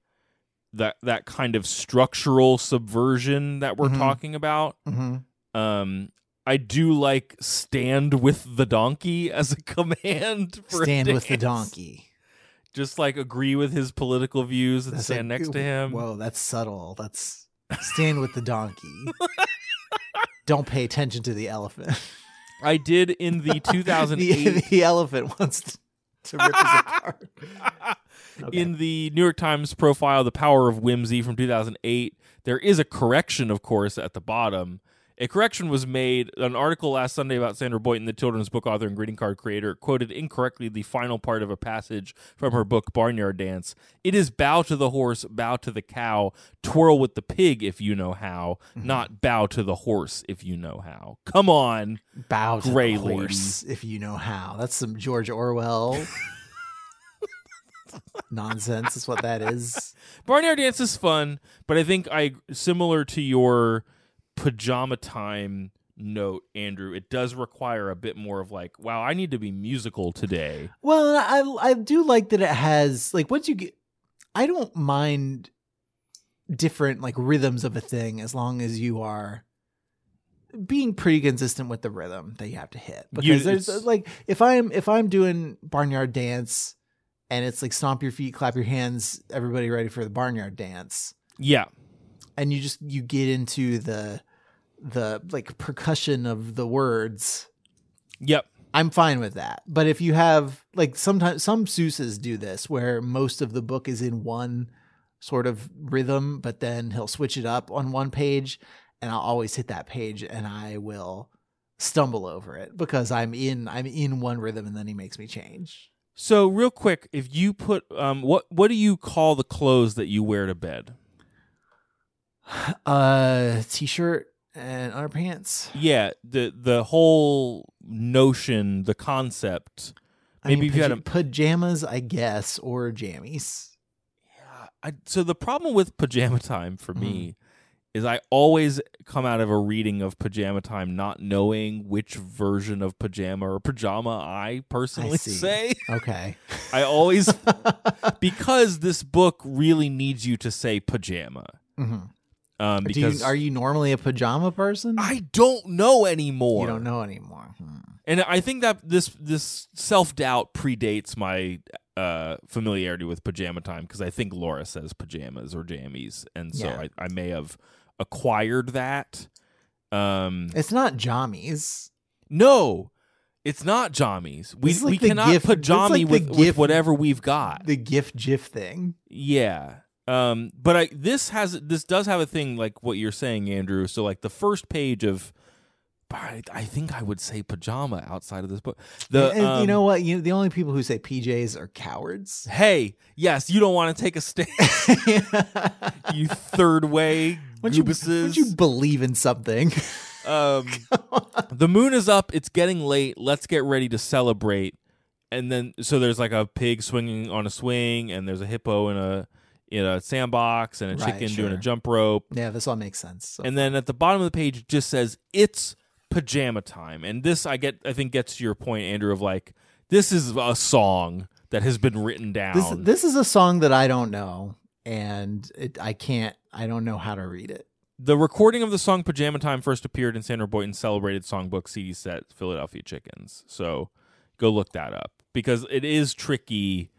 that that kind of structural subversion that we're Mhm. talking about. Mm-hmm. Um I do like stand with the donkey as a command Stand with the donkey. Just like agree with his political views and That's stand a- next to him. Whoa, that's subtle. That's stand with the donkey. Don't pay attention to the elephant. I did in the 2008 the, the elephant wants to, to rip us apart. Okay. In the New York Times profile, The Power of Whimsy from 2008, there is a correction, of course, at the bottom. A correction was made. An article last Sunday about Sandra Boynton, the children's book author and greeting card creator, quoted incorrectly the final part of a passage from her book, Barnyard Dance. It is bow to the horse, bow to the cow, twirl with the pig if you know how, Mm-hmm. not bow to the horse if you know how. Come on. Bow to Gray the horse if you know how. That's some George Orwell nonsense is what that is. Barnyard Dance is fun, but I think I similar to your pajama time note, Andrew. It does require a bit more of like, wow, I need to be musical today. Well, I I do like that it has like once you get I don't mind different like rhythms of a thing as long as you are being pretty consistent with the rhythm that you have to hit. Because You- there's like if I'm if I'm doing barnyard dance and it's like stomp your feet, clap your hands, everybody ready for the barnyard dance. Yeah, And you just you get into the the like percussion of the words yep, I'm fine with that. But if you have like sometimes some Seuss's do this where most of the book is in one sort of rhythm, but then he'll switch it up on one page and I'll always hit that page and I will stumble over it because I'm in I'm in one rhythm and then he makes me change. So real quick, if you put um what what do you call the clothes that you wear to bed? Uh t-shirt and underpants. Yeah, the the whole notion, the concept. I Maybe mean, if you had paja- pajamas, I guess, or jammies. Yeah, I, so the problem with pajama time for Mm. me is I always come out of a reading of pajama time not knowing which version of pajama or pajama I personally see. say. Okay. I always because this book really needs you to say pajama. Mhm. Um, because you, are you normally a pajama person? I don't know anymore. You don't know anymore. Hmm. And I think that this this self doubt predates my uh, familiarity with pajama time because I think Laura says pajamas or jammies, and so Yeah. I, I may have acquired that. Um, It's not jammies. no, it's not jammies. We like we cannot gif- pajama it's like with, with whatever we've got. The GIF GIF thing. Yeah. Um, but I this has this does have a thing like what you're saying, Andrew. So like the first page of I, I think I would say pajama outside of this book. The and, um, you know what? You the only people who say PJs are cowards. hey, yes, you don't want to take a stand, you third way Once you, once you believe in something, um, the moon is up. It's getting late. Let's get ready to celebrate. And then, so there's like a pig swinging on a swing, and there's a hippo and a in a sandbox, and a Right, chicken doing a jump rope. yeah, this all makes sense. So And then at the bottom of the page, it just says it's pajama time. And this, I get, I think, gets to your point, Andrew, of like this is a song that has been written down. this this is a song that I don't know, and it, I can't. I don't know how to read it. The recording of the song Pajama Time first appeared in Sandra Boynton's celebrated songbook CD set, Philadelphia Chickens. So go look that up because it is tricky.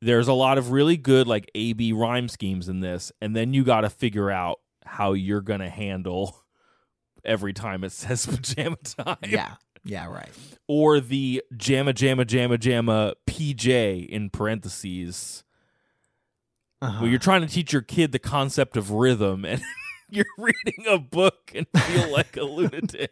There's a lot of really good, like A B rhyme schemes in this, and then you got to figure out how you're going to handle every time it says Pajama Time. Yeah, yeah, right. Or the Jamma Jamma Jamma Jamma PJ in parentheses. Uh-huh. Well, you're trying to teach your kid the concept of rhythm, and you're reading a book and feel like a lunatic.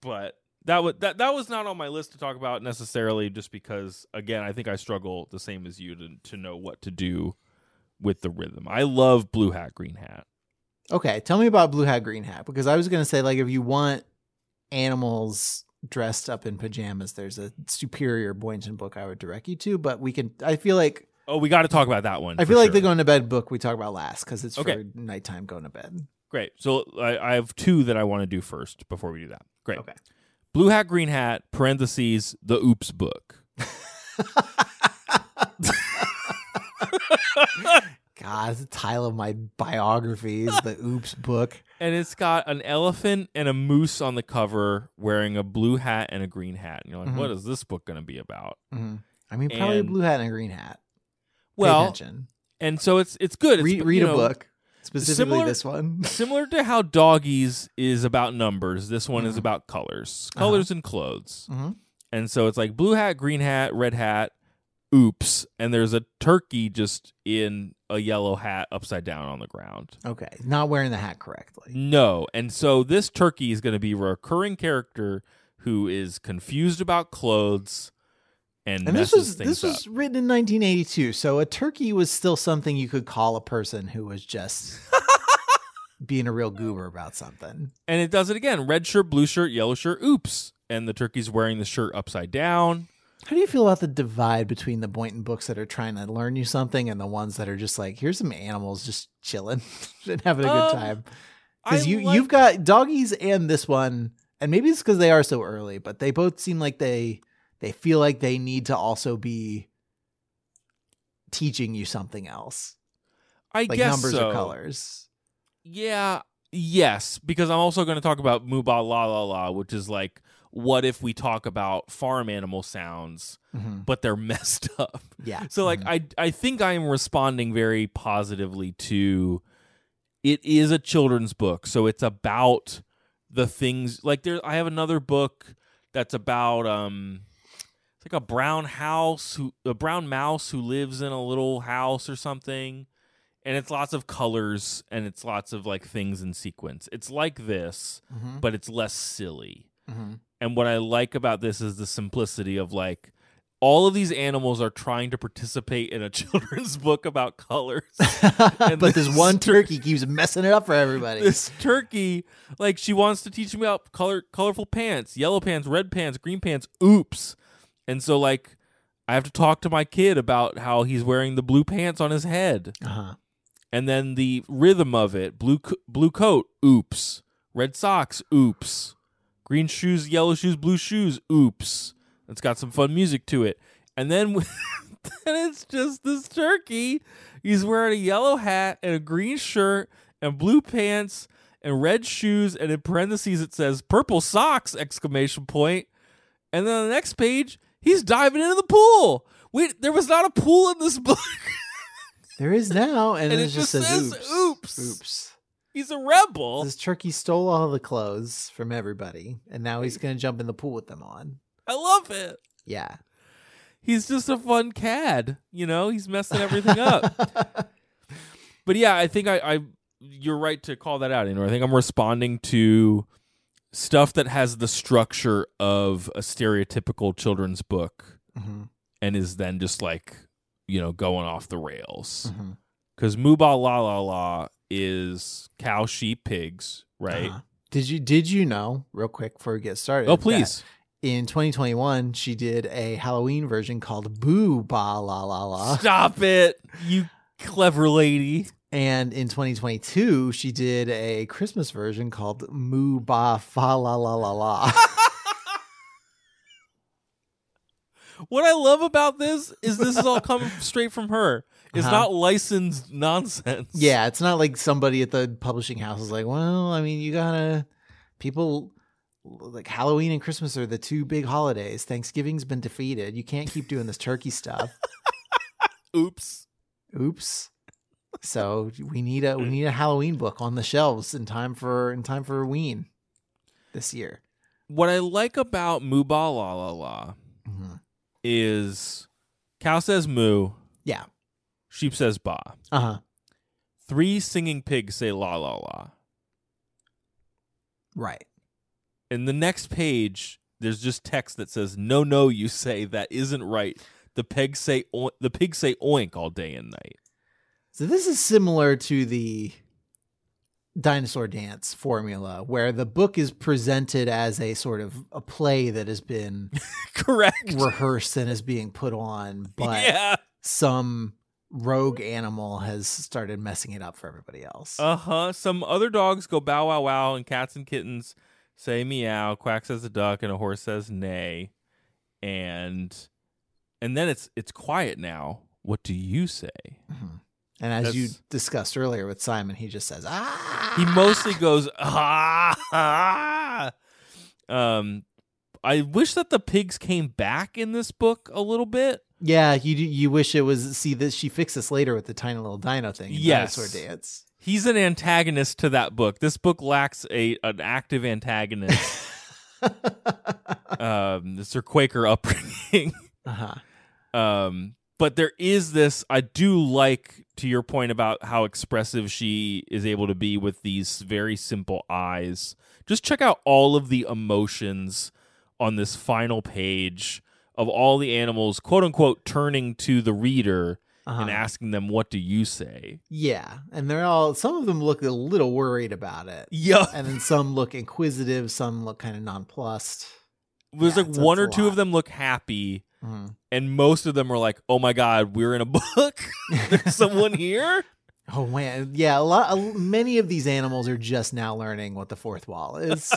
But that was that that was not on my list to talk about necessarily, just because again, I think I struggle the same as you to to know what to do with the rhythm. I love Blue Hat Green Hat. Okay, tell me about Blue Hat Green Hat because I was going to say like if you want animals dressed up in pajamas, there's a superior Boynton book I would direct you to. But we can. I feel like Oh, we got to talk about that one. I feel like sure. the going to bed book we talk about last because it's Okay. for nighttime going to bed. Great. So I, I have two that I want to do first before we do that. Great. Okay. Blue Hat Green Hat parentheses the Oops book. God, it's the title of my biography is the Oops book. and it's got an elephant and a moose on the cover wearing a blue hat and a green hat. And you're like, Mhm. what is this book going to be about? hmm I mean, probably a blue hat and a green hat. Well, and so it's it's good. It's, read read you a book, specifically similar- this one. Similar to how Doggies is about numbers, this one is Mhm. about colors, Uh-huh. colors and clothes. Mhm. And so it's like blue hat, green hat, red hat, oops, and there's a turkey just in a yellow hat upside down on the ground. Okay, not wearing the hat correctly. No. And so this turkey is going to be a recurring character who is confused about clothes and, And this was things this up. was written in 1982, so a turkey was still something you could call a person who was just being a real goober about something. And it does it again. Red shirt, blue shirt, yellow shirt, oops. And the turkey's wearing the shirt upside down. How do you feel about the divide between the Boynton books that are trying to learn you something and the ones that are just like, here's some animals just chilling and having a good Um, time? Because you like- you've got doggies and this one, and maybe it's because they are so early, but they both seem like they they feel like they need to also be teaching you something else, I like guess numbers so. or colors. Yeah, yes, because I'm also going to talk about Moo Baa La La La, which is like, what if we talk about farm animal sounds, Mhm. but they're messed up? Yeah. So like Mhm. I I think I am responding very positively to it is a children's book. So it's about the things like there I have another book that's about um it's like a brown house who a brown mouse who lives in a little house or something and it's lots of colors and it's lots of like things in sequence. It's like this, Mhm. but it's less silly. Mhm. And what I like about this is the simplicity of like all of these animals are trying to participate in a children's book about colors. But this this one turkey keeps messing it up for everybody. this turkey, like she wants to teach me about color colorful pants, yellow pants, red pants, green pants. Oops. And so like I have to talk to my kid about how he's wearing the blue pants on his head. uh-huh. And then the rhythm of it, blue co- blue coat, oops. Red socks, oops. Green shoes, yellow shoes, blue shoes, oops. It's got some fun music to it. And then, then it's just this turkey. He's wearing a yellow hat and a green shirt and blue pants and red shoes. And in parentheses, it says purple socks! Exclamation point. And then on the next page, he's diving into the pool. Wait, there was not a pool in this book. There is now, and, And it, it just just says, oops. oops. Oops. he's a rebel. This turkey stole all the clothes from everybody, and now he's going to jump in the pool with them on. I love it. Yeah. He's just a fun cad. You know, he's messing everything up. but yeah, I think I, I you're right to call that out. You know, I think I'm responding to stuff that has the structure of a stereotypical children's book Mhm, and is then just like, you know, going off the rails. Because Moo Baa La La La is cow, sheep, pigs, right? Uh-huh. Did you did you know real quick before we get started? Oh, please. In 2021, she did a Halloween version called Boo Baa La La La, Stop it, you clever lady. And in 2022, she did a Christmas version called Moo Baa Fa La La La La. What I love about this is this is all coming straight from her. It's Uh-huh. not licensed nonsense. Yeah, it's not like somebody at the publishing house is like, well, I mean, you gotta people like Halloween and Christmas are the two big holidays. Thanksgiving's been defeated. You can't keep doing this turkey stuff. Oops. Oops. So we need a we need a Halloween book on the shelves in time for in time for Ween this year. What I like about Moo Baa La La La Mhm. is cow says moo, Yeah. sheep says ba. Uh huh. Three singing pigs say la la la. Right. In the next page, there's just text that says, "No, no, you say that isn't right." The pigs say oi- the pigs say oink all day and night. So this is similar to the dinosaur dance formula where the book is presented as a sort of a play that has been Correct. rehearsed and is being put on, but yeah. some rogue animal has started messing it up for everybody else. Uh huh. Some other dogs go bow wow wow, and cats and kittens say meow. Quack says a duck, and a horse says neigh, and and then it's it's quiet now. What do you say? Mhm. And as you discussed earlier with Simon, he just says, ah. He mostly goes ah. ah." Um, I wish that the pigs came back in this book a little bit. Yeah, you you wish it was. See, this she fixed this later with the tiny little dino thing. in Yes. Dinosaur Dance. He's an antagonist to that book. This book lacks a an active antagonist. um, is her Quaker upbringing. uh-huh. um but there is this i do like to your point about how expressive she is able to be with these very simple eyes just check out all of the emotions on this final page of all the animals quote unquote turning to the reader Uh-huh. and asking them what do you say Yeah, and they're all. Some of them look a little worried about it, yeah and then some look inquisitive. Some look kind of nonplussed. there's Yeah, like one or two lot. of them look happy Mhm. and most of them were like, "Oh my god, we're in a book. There's someone here." Oh man, yeah. A lot, a- many of these animals are just now learning what the fourth wall is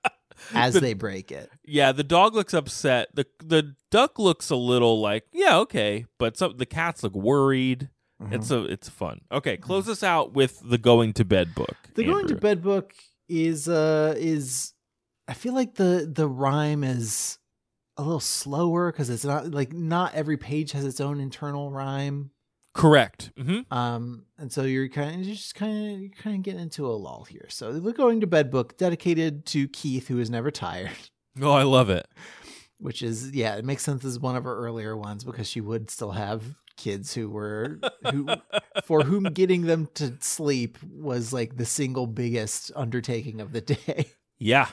as The- they break it. Yeah, the dog looks upset. the The duck looks a little like, "Yeah, okay," but some the cats look worried. Mm-hmm. It's a it's fun. Okay, close us out with the going to bed book. The going to bed book is uh is I feel like the the rhyme is a little slower because it's not like not every page has its own internal rhyme. Correct. hmm Um, and so you're kind of you're just kind of you're kind of getting into a lull here. So the going to bed book dedicated to Keith, who is never tired. Oh, I love it. which is yeah it makes sense as one of her earlier ones because she would still have kids who were who for whom getting them to sleep was like the single biggest undertaking of the day Yeah.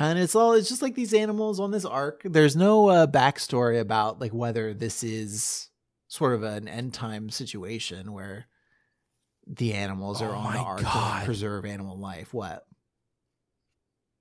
And it's all it's just like these animals on this ark. There's no uh, backstory about like whether this is sort of an end time situation where the animals are Oh on the ark God. to preserve animal life. What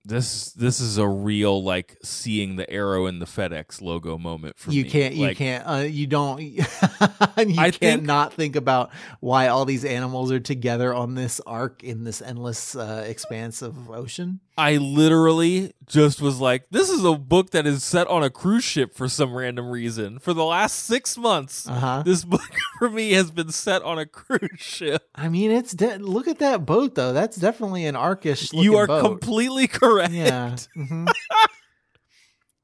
This this is a real like seeing the arrow in the FedEx logo moment for me. you me. can't you can't uh, you don't you I can't think- not think about why all these animals are together on this ark in this endless uh, expanse of ocean I literally just was like, this is a book that is set on a cruise ship for some random reason. For the last six months, uh-huh this book for me has been set on a cruise ship. i mean it's de- look at that boat though that's definitely an arcish You are boat. completely correct. Yeah mhm.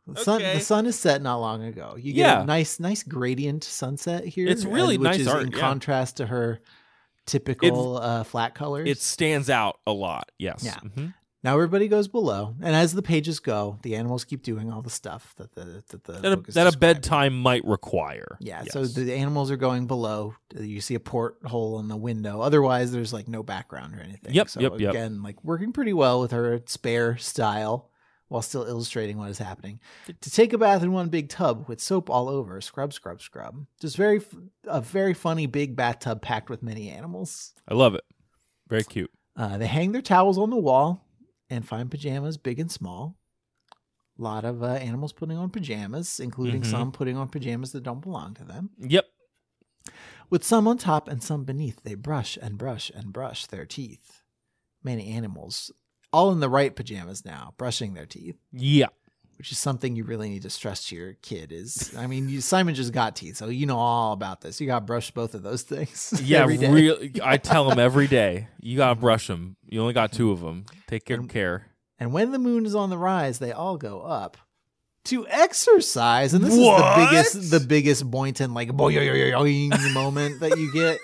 The sun, Okay. the sun is set not long ago. You get Yeah. a nice, nice gradient sunset here. It's really uh, which nice is art, in yeah. contrast to her typical uh, flat colors. It stands out a lot. Yes. Yeah. Mhm. Now everybody goes below, and as the pages go, the animals keep doing all the stuff that the that the That, a, that a bedtime might require. Yeah, Yes. so the animals are going below. You see a porthole in the window. Otherwise, there's like no background or anything. Yep, So yep, yep. again, like working pretty well with her spare style while still illustrating what is happening. To take a bath in one big tub with soap all over, scrub, scrub, scrub. Just very a very funny big bathtub packed with many animals. I love it. Very cute. Uh, they hang their towels on the wall and find pajamas big and small. A lot of uh, animals putting on pajamas, including Mhm. some putting on pajamas that don't belong to them. Yep. With some on top and some beneath, they brush and brush and brush their teeth. Many animals, all in the right pajamas now, brushing their teeth, Yeah. Which is something you really need to stress to your kid. Is I mean, you, Simon just got teeth, so you know all about this. You got to brush both of those things. Yeah, every day. real. I tell them every day, you gotta mm-hmm. brush them. You only got two of them. Take good care. And when the moon is on the rise, they all go up to exercise. And this What? is the biggest, the biggest Boynton like boing moment that you get.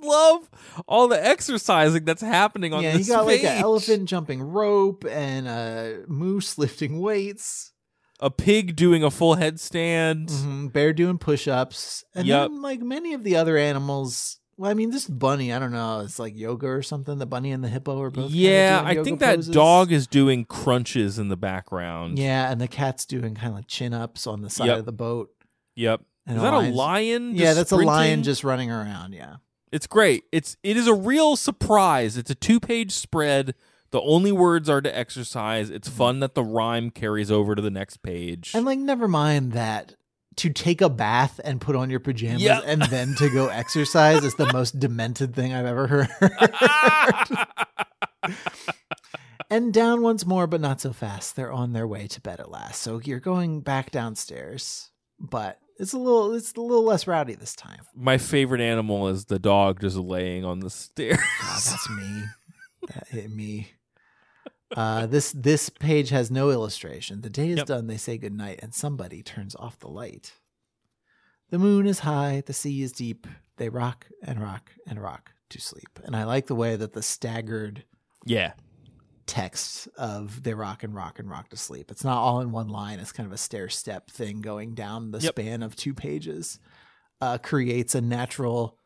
Just love all the exercising that's happening on yeah, this Yeah, you got like an elephant jumping rope and a moose lifting weights, a pig doing a full headstand. mhm, bear doing push-ups, and Yep. then like many of the other animals. Well, I mean, this bunny, I don't know, it's like yoga or something. The bunny and the hippo are both. Yeah, I think that poses. dog is doing crunches in the background. Yeah, and the cat's doing kind of like chin ups on the side Yep. of the boat. Yep. And is that a lion? Yeah, that's a lion just running around. Yeah. It's great. It's it is a real surprise. It's a two page spread. The only words are to exercise. It's mm-hmm. fun that the rhyme carries over to the next page. And like, never mind that to take a bath and put on your pajamas Yep. and then to go exercise is the most demented thing I've ever heard. and down once more, but not so fast. They're on their way to bed at last. So you're going back downstairs, but it's a little it's a little less rowdy this time. My favorite animal is the dog just laying on the stairs. God, that's me. That hit me. Uh, this this page has no illustration. The day is Yep. done. They say goodnight, and somebody turns off the light. The moon is high. The sea is deep. They rock and rock and rock to sleep. And I like the way that the staggered yeah. Text of they rock and rock and rock to sleep. It's not all in one line. It's kind of a stair step thing going down the Yep. span of two pages. Uh, creates a natural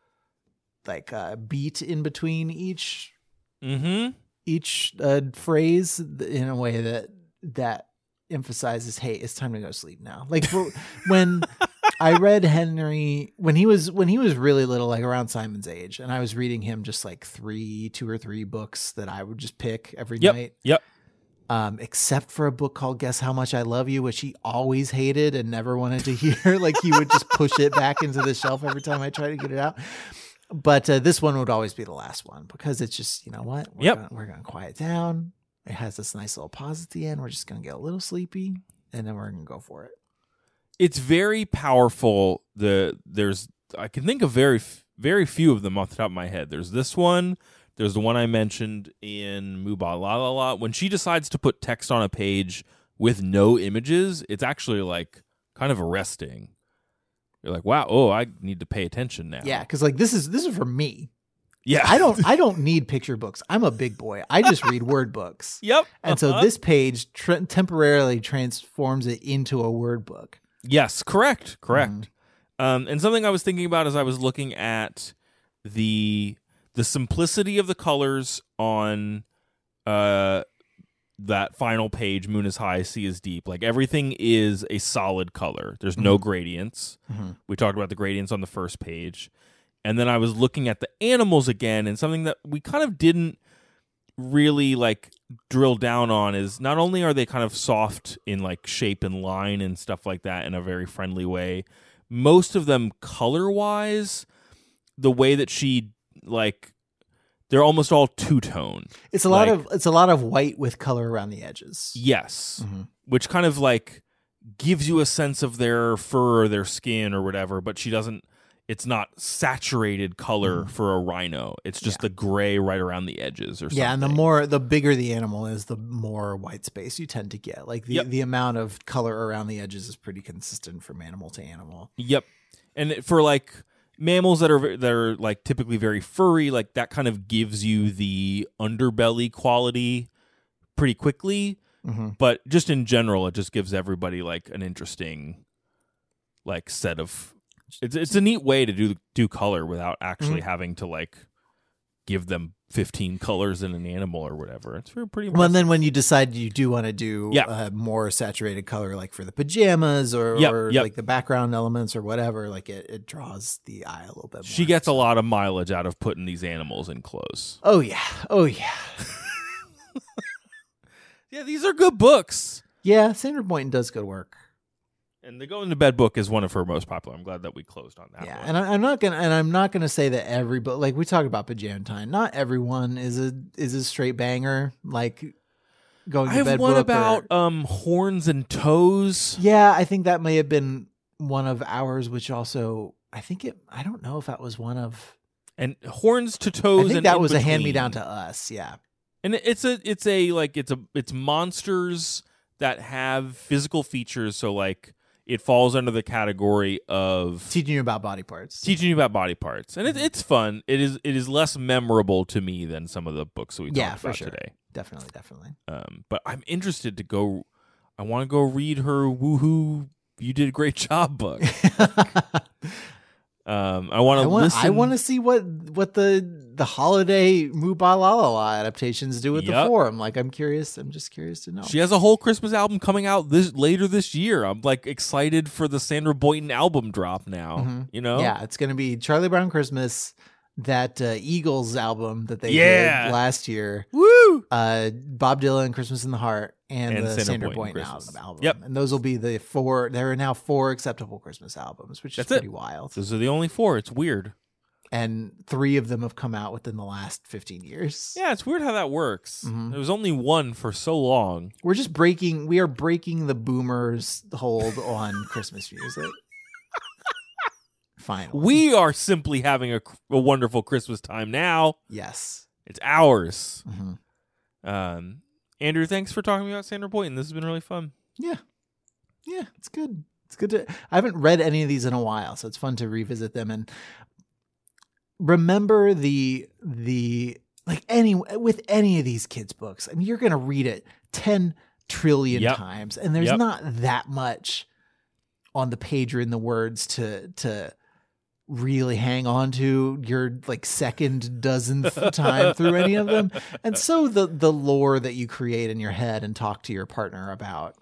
like uh, beat in between each Mm-hmm. each uh, phrase in a way that that emphasizes, "Hey, it's time to go sleep now." Like when I read Henry when he was when he was really little, like around Simon's age, and I was reading him just like three, two or three books that I would just pick every Yep. night. Yep. Um, except for a book called Guess How Much I Love You, which he always hated and never wanted to hear. like he would just push it back into the shelf every time I tried to get it out. But uh, this one would always be the last one because it's just, you know what? We're Yep. Gonna, we're going to quiet down. It has this nice little pause at the end. We're just going to get a little sleepy and then we're going to go for it. It's very powerful. The there's I can think of very very few of them off the top of my head. There's this one. There's the one I mentioned in Moo Baa La La La. When she decides to put text on a page with no images, it's actually like kind of arresting. You're like, wow, oh, I need to pay attention now. Yeah, because like this is this is for me. yeah. I don't I don't need picture books. I'm a big boy. I just read word books. yep. And so uh-huh. this page tr- temporarily transforms it into a word book. Yes, correct, correct. Mm-hmm. Um, and something I was thinking about as I was looking at the the simplicity of the colors on uh that final page, Moon is high, sea is deep. Like everything is a solid color. There's no gradients. Mhm. We talked about the gradients on the first page. And then I was looking at the animals again, and something that we kind of didn't really like drill down on is not only are they kind of soft in like shape and line and stuff like that in a very friendly way, most of them color wise, the way that she like they're almost all two tone. It's a lot Like- of it's a lot of white with color around the edges. Yes. Mhm. Which kind of like gives you a sense of their fur or their skin or whatever, but she doesn't it's not saturated color for a rhino. It's just Mm. Yeah. the gray right around the edges or something. Yeah, and the more the bigger the animal is, the more white space you tend to get. Like the, Yep. the amount of color around the edges is pretty consistent from animal to animal. Yep. And for like mammals that are that are like typically very furry, like that kind of gives you the underbelly quality pretty quickly. Mm-hmm. But just in general, it just gives everybody like an interesting like set of. It's it's a neat way to do do color without actually Mm-hmm. having to like give them fifteen colors in an animal or whatever. It's pretty. Well, and then when you decide you do want to do Yeah. uh, more saturated color, like for the pajamas or, Yep, or yep. like the background elements or whatever, like it, it draws the eye a little bit more. she gets a lot of mileage out of putting these animals in clothes. Oh yeah, oh yeah, Yeah, these are good books. yeah. Sandra Boynton does good work. And the Going to Bed book is one of her most popular. I'm glad that we closed on that yeah, one. and I, I'm not gonna and I'm not gonna say that every but like we talk about Pajama Time. Not everyone is a is a straight banger. Like going I to have bed one book or- about um horns and toes. Yeah, I think that may have been one of ours, which also I think it. I don't know if that was one of. And horns to toes. I think that was a hand me down to us. Yeah, And it's a it's a like it's a it's monsters that have physical features. So like it falls under the category of teaching you about body parts. teaching you about body parts, and it, Mm-hmm. it's fun. It is it is less memorable to me than some of the books that we Yeah, talked for about sure. today. definitely, definitely. Um, but I'm interested to go. I want to go read her woohoo. You did a great job, book. Um, I want I to listen. I want to see what what the the holiday Moo Baa La La La adaptations do with Yep. the forum. Like, I'm curious. I'm just curious to know. She has a whole Christmas album coming out this later this year. I'm like excited for the Sandra Boynton album drop now. Mhm. You know, Yeah, it's going to be Charlie Brown Christmas, that uh, Eagles album that they Yeah. did last year. Woo! uh, Bob Dylan, Christmas in the Heart, and, And the Boynton Boynton, Christmas. album. Yep. And those will be the four. There are now four acceptable Christmas albums, which That's is it. pretty wild. Those are the only four. It's weird. And three of them have come out within the last fifteen years. Yeah, it's weird how that works. Mhm. There was only one for so long. We're just breaking. We are breaking the boomers' hold on Christmas music. Finally, We are simply having a, a wonderful Christmas time now. yes. It's ours. Mhm. Um, Andrew, thanks for talking about Sandra Boynton. This has been really fun. Yeah, yeah, it's good. It's good to. I haven't read any of these in a while, so it's fun to revisit them and remember the the like any with any of these kids' books. I mean, you're gonna read it ten trillion Yep. times, and there's Yep. not that much on the page or in the words to to really hang on to your like second dozenth time through any of them and so the the lore that you create in your head and talk to your partner about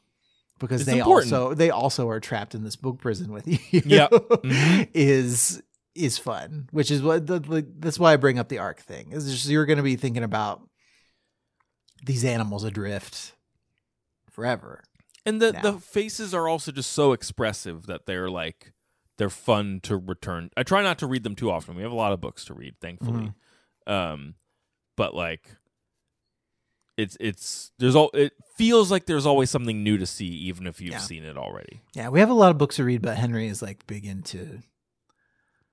because It's they important. also they also are trapped in this book prison with you Yep. Mhm. is is fun which is what the, the that's why i bring up the ark thing is just you're going to be thinking about these animals adrift forever. And the now. the faces are also just so expressive that they're like they're fun to return. I try not to read them too often. We have a lot of books to read, thankfully. Mm-hmm. Um, but like, it's it's there's all it feels like there's always something new to see, even if you've Yeah. seen it already. Yeah, we have a lot of books to read, but Henry is like big into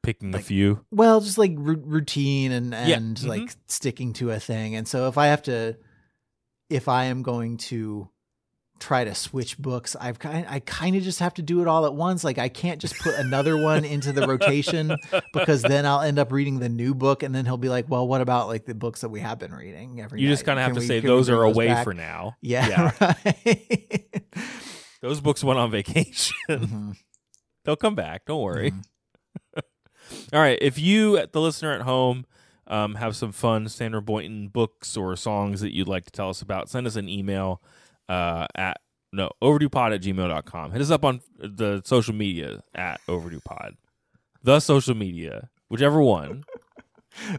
Picking a few. well, just like ru- routine and Yeah, and mhm. like sticking to a thing. And so if I have to, if I am going to try to switch books, I've kind I kind of just have to do it all at once. Like I can't just put another one into the rotation because then I'll end up reading the new book, and then he'll be like, "Well, what about like the books that we have been reading every?" You just kind of have to we- say those are away back?" for now. Yeah, right. Those books went on vacation. Mhm. They'll come back. Don't worry. Mhm. All right. If you, the listener at home, um, have some fun Sandra Boynton books or songs that you'd like to tell us about, send us an email uh, at no overduepod at gmail.com. Hit us up on the social media at overduepod. The social media, whichever one,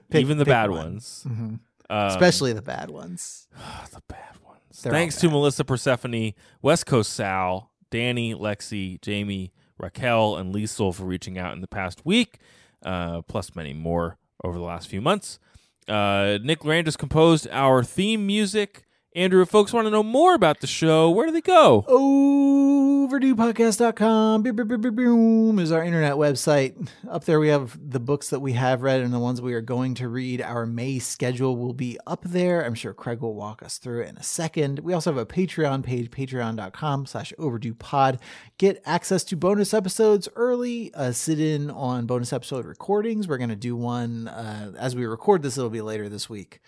Pick- even the bad one. ones. Mhm. Um, especially the bad ones. the bad ones. They're Thanks to. Melissa Persephone, West Coast Sal, Danny, Lexi, Jamie, Raquel, and Liesel for reaching out in the past week, uh, plus many more over the last few months. Uh, Nick Lerangis composed our theme music. Andrew, if folks want to know more about the show, where do they go? overduepodcast.com beep, beep, beep, boom, is our internet website. Up there we have the books that we have read and the ones we are going to read. Our may schedule will be up there. I'm sure craig will walk us through it in a second. We also have a patreon page patreon.com slash overdue pod. Get access to bonus episodes early uh, sit in on bonus episode recordings. We're going to do one uh, as we record this it'll be later this week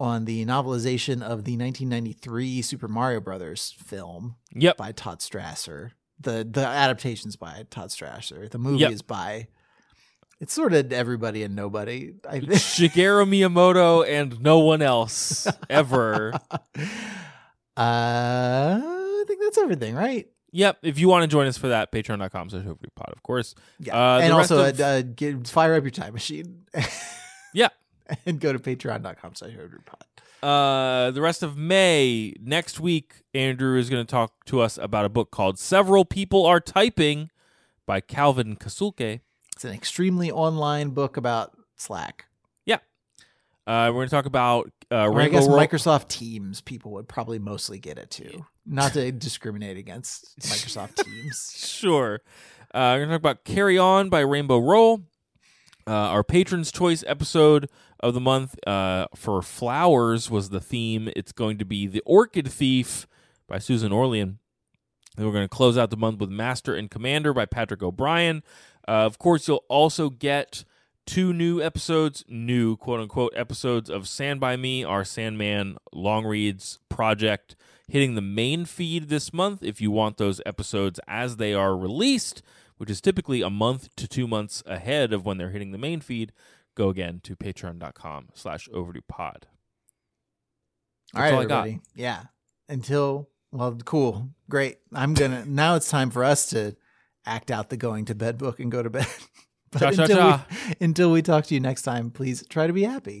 on the novelization of the 1993 Super Mario Brothers film Yep. by Todd Strasser. The the adaptations by Todd Strasser. The movie Yep. is by it's sort of everybody and nobody. I think. Shigeru Miyamoto and no one else ever. uh, I think that's everything, right? yep. If you want to join us for that, patreon.com slash overduepod, of course. Yeah. Uh, and also, of- uh, get, fire up your time machine. Yeah. and go to patreon.com slash pod. Uh, the rest of May next week, Andrew is going to talk to us about a book called "Several People Are Typing" by Calvin Kasulke. It's an extremely online book about Slack. Yeah, uh, we're going to talk about uh, I guess Roll- Microsoft Teams people would probably mostly get it too. Not to discriminate against Microsoft Teams. Sure. Uh, we're going to talk about "Carry On" by Rainbow Rowell. Uh, our patron's choice episode of the month uh, for flowers was the theme. It's going to be "The Orchid Thief" by Susan Orlean. Then we're going to close out the month with Master and Commander by Patrick O'Brian. Uh, of course, you'll also get two new episodes, new quote unquote episodes of Sand by Me, our Sandman long reads project, hitting the main feed this month. If you want those episodes as they are released, which is typically a month to two months ahead of when they're hitting the main feed, go again to patreon.com slash overdue pod. All right, all I got. everybody. Yeah. Until well, cool, great. I'm gonna now. It's time for us to act out the going to bed book and go to bed. but Cha, cha, until, cha. We, until we talk to you next time, please try to be happy.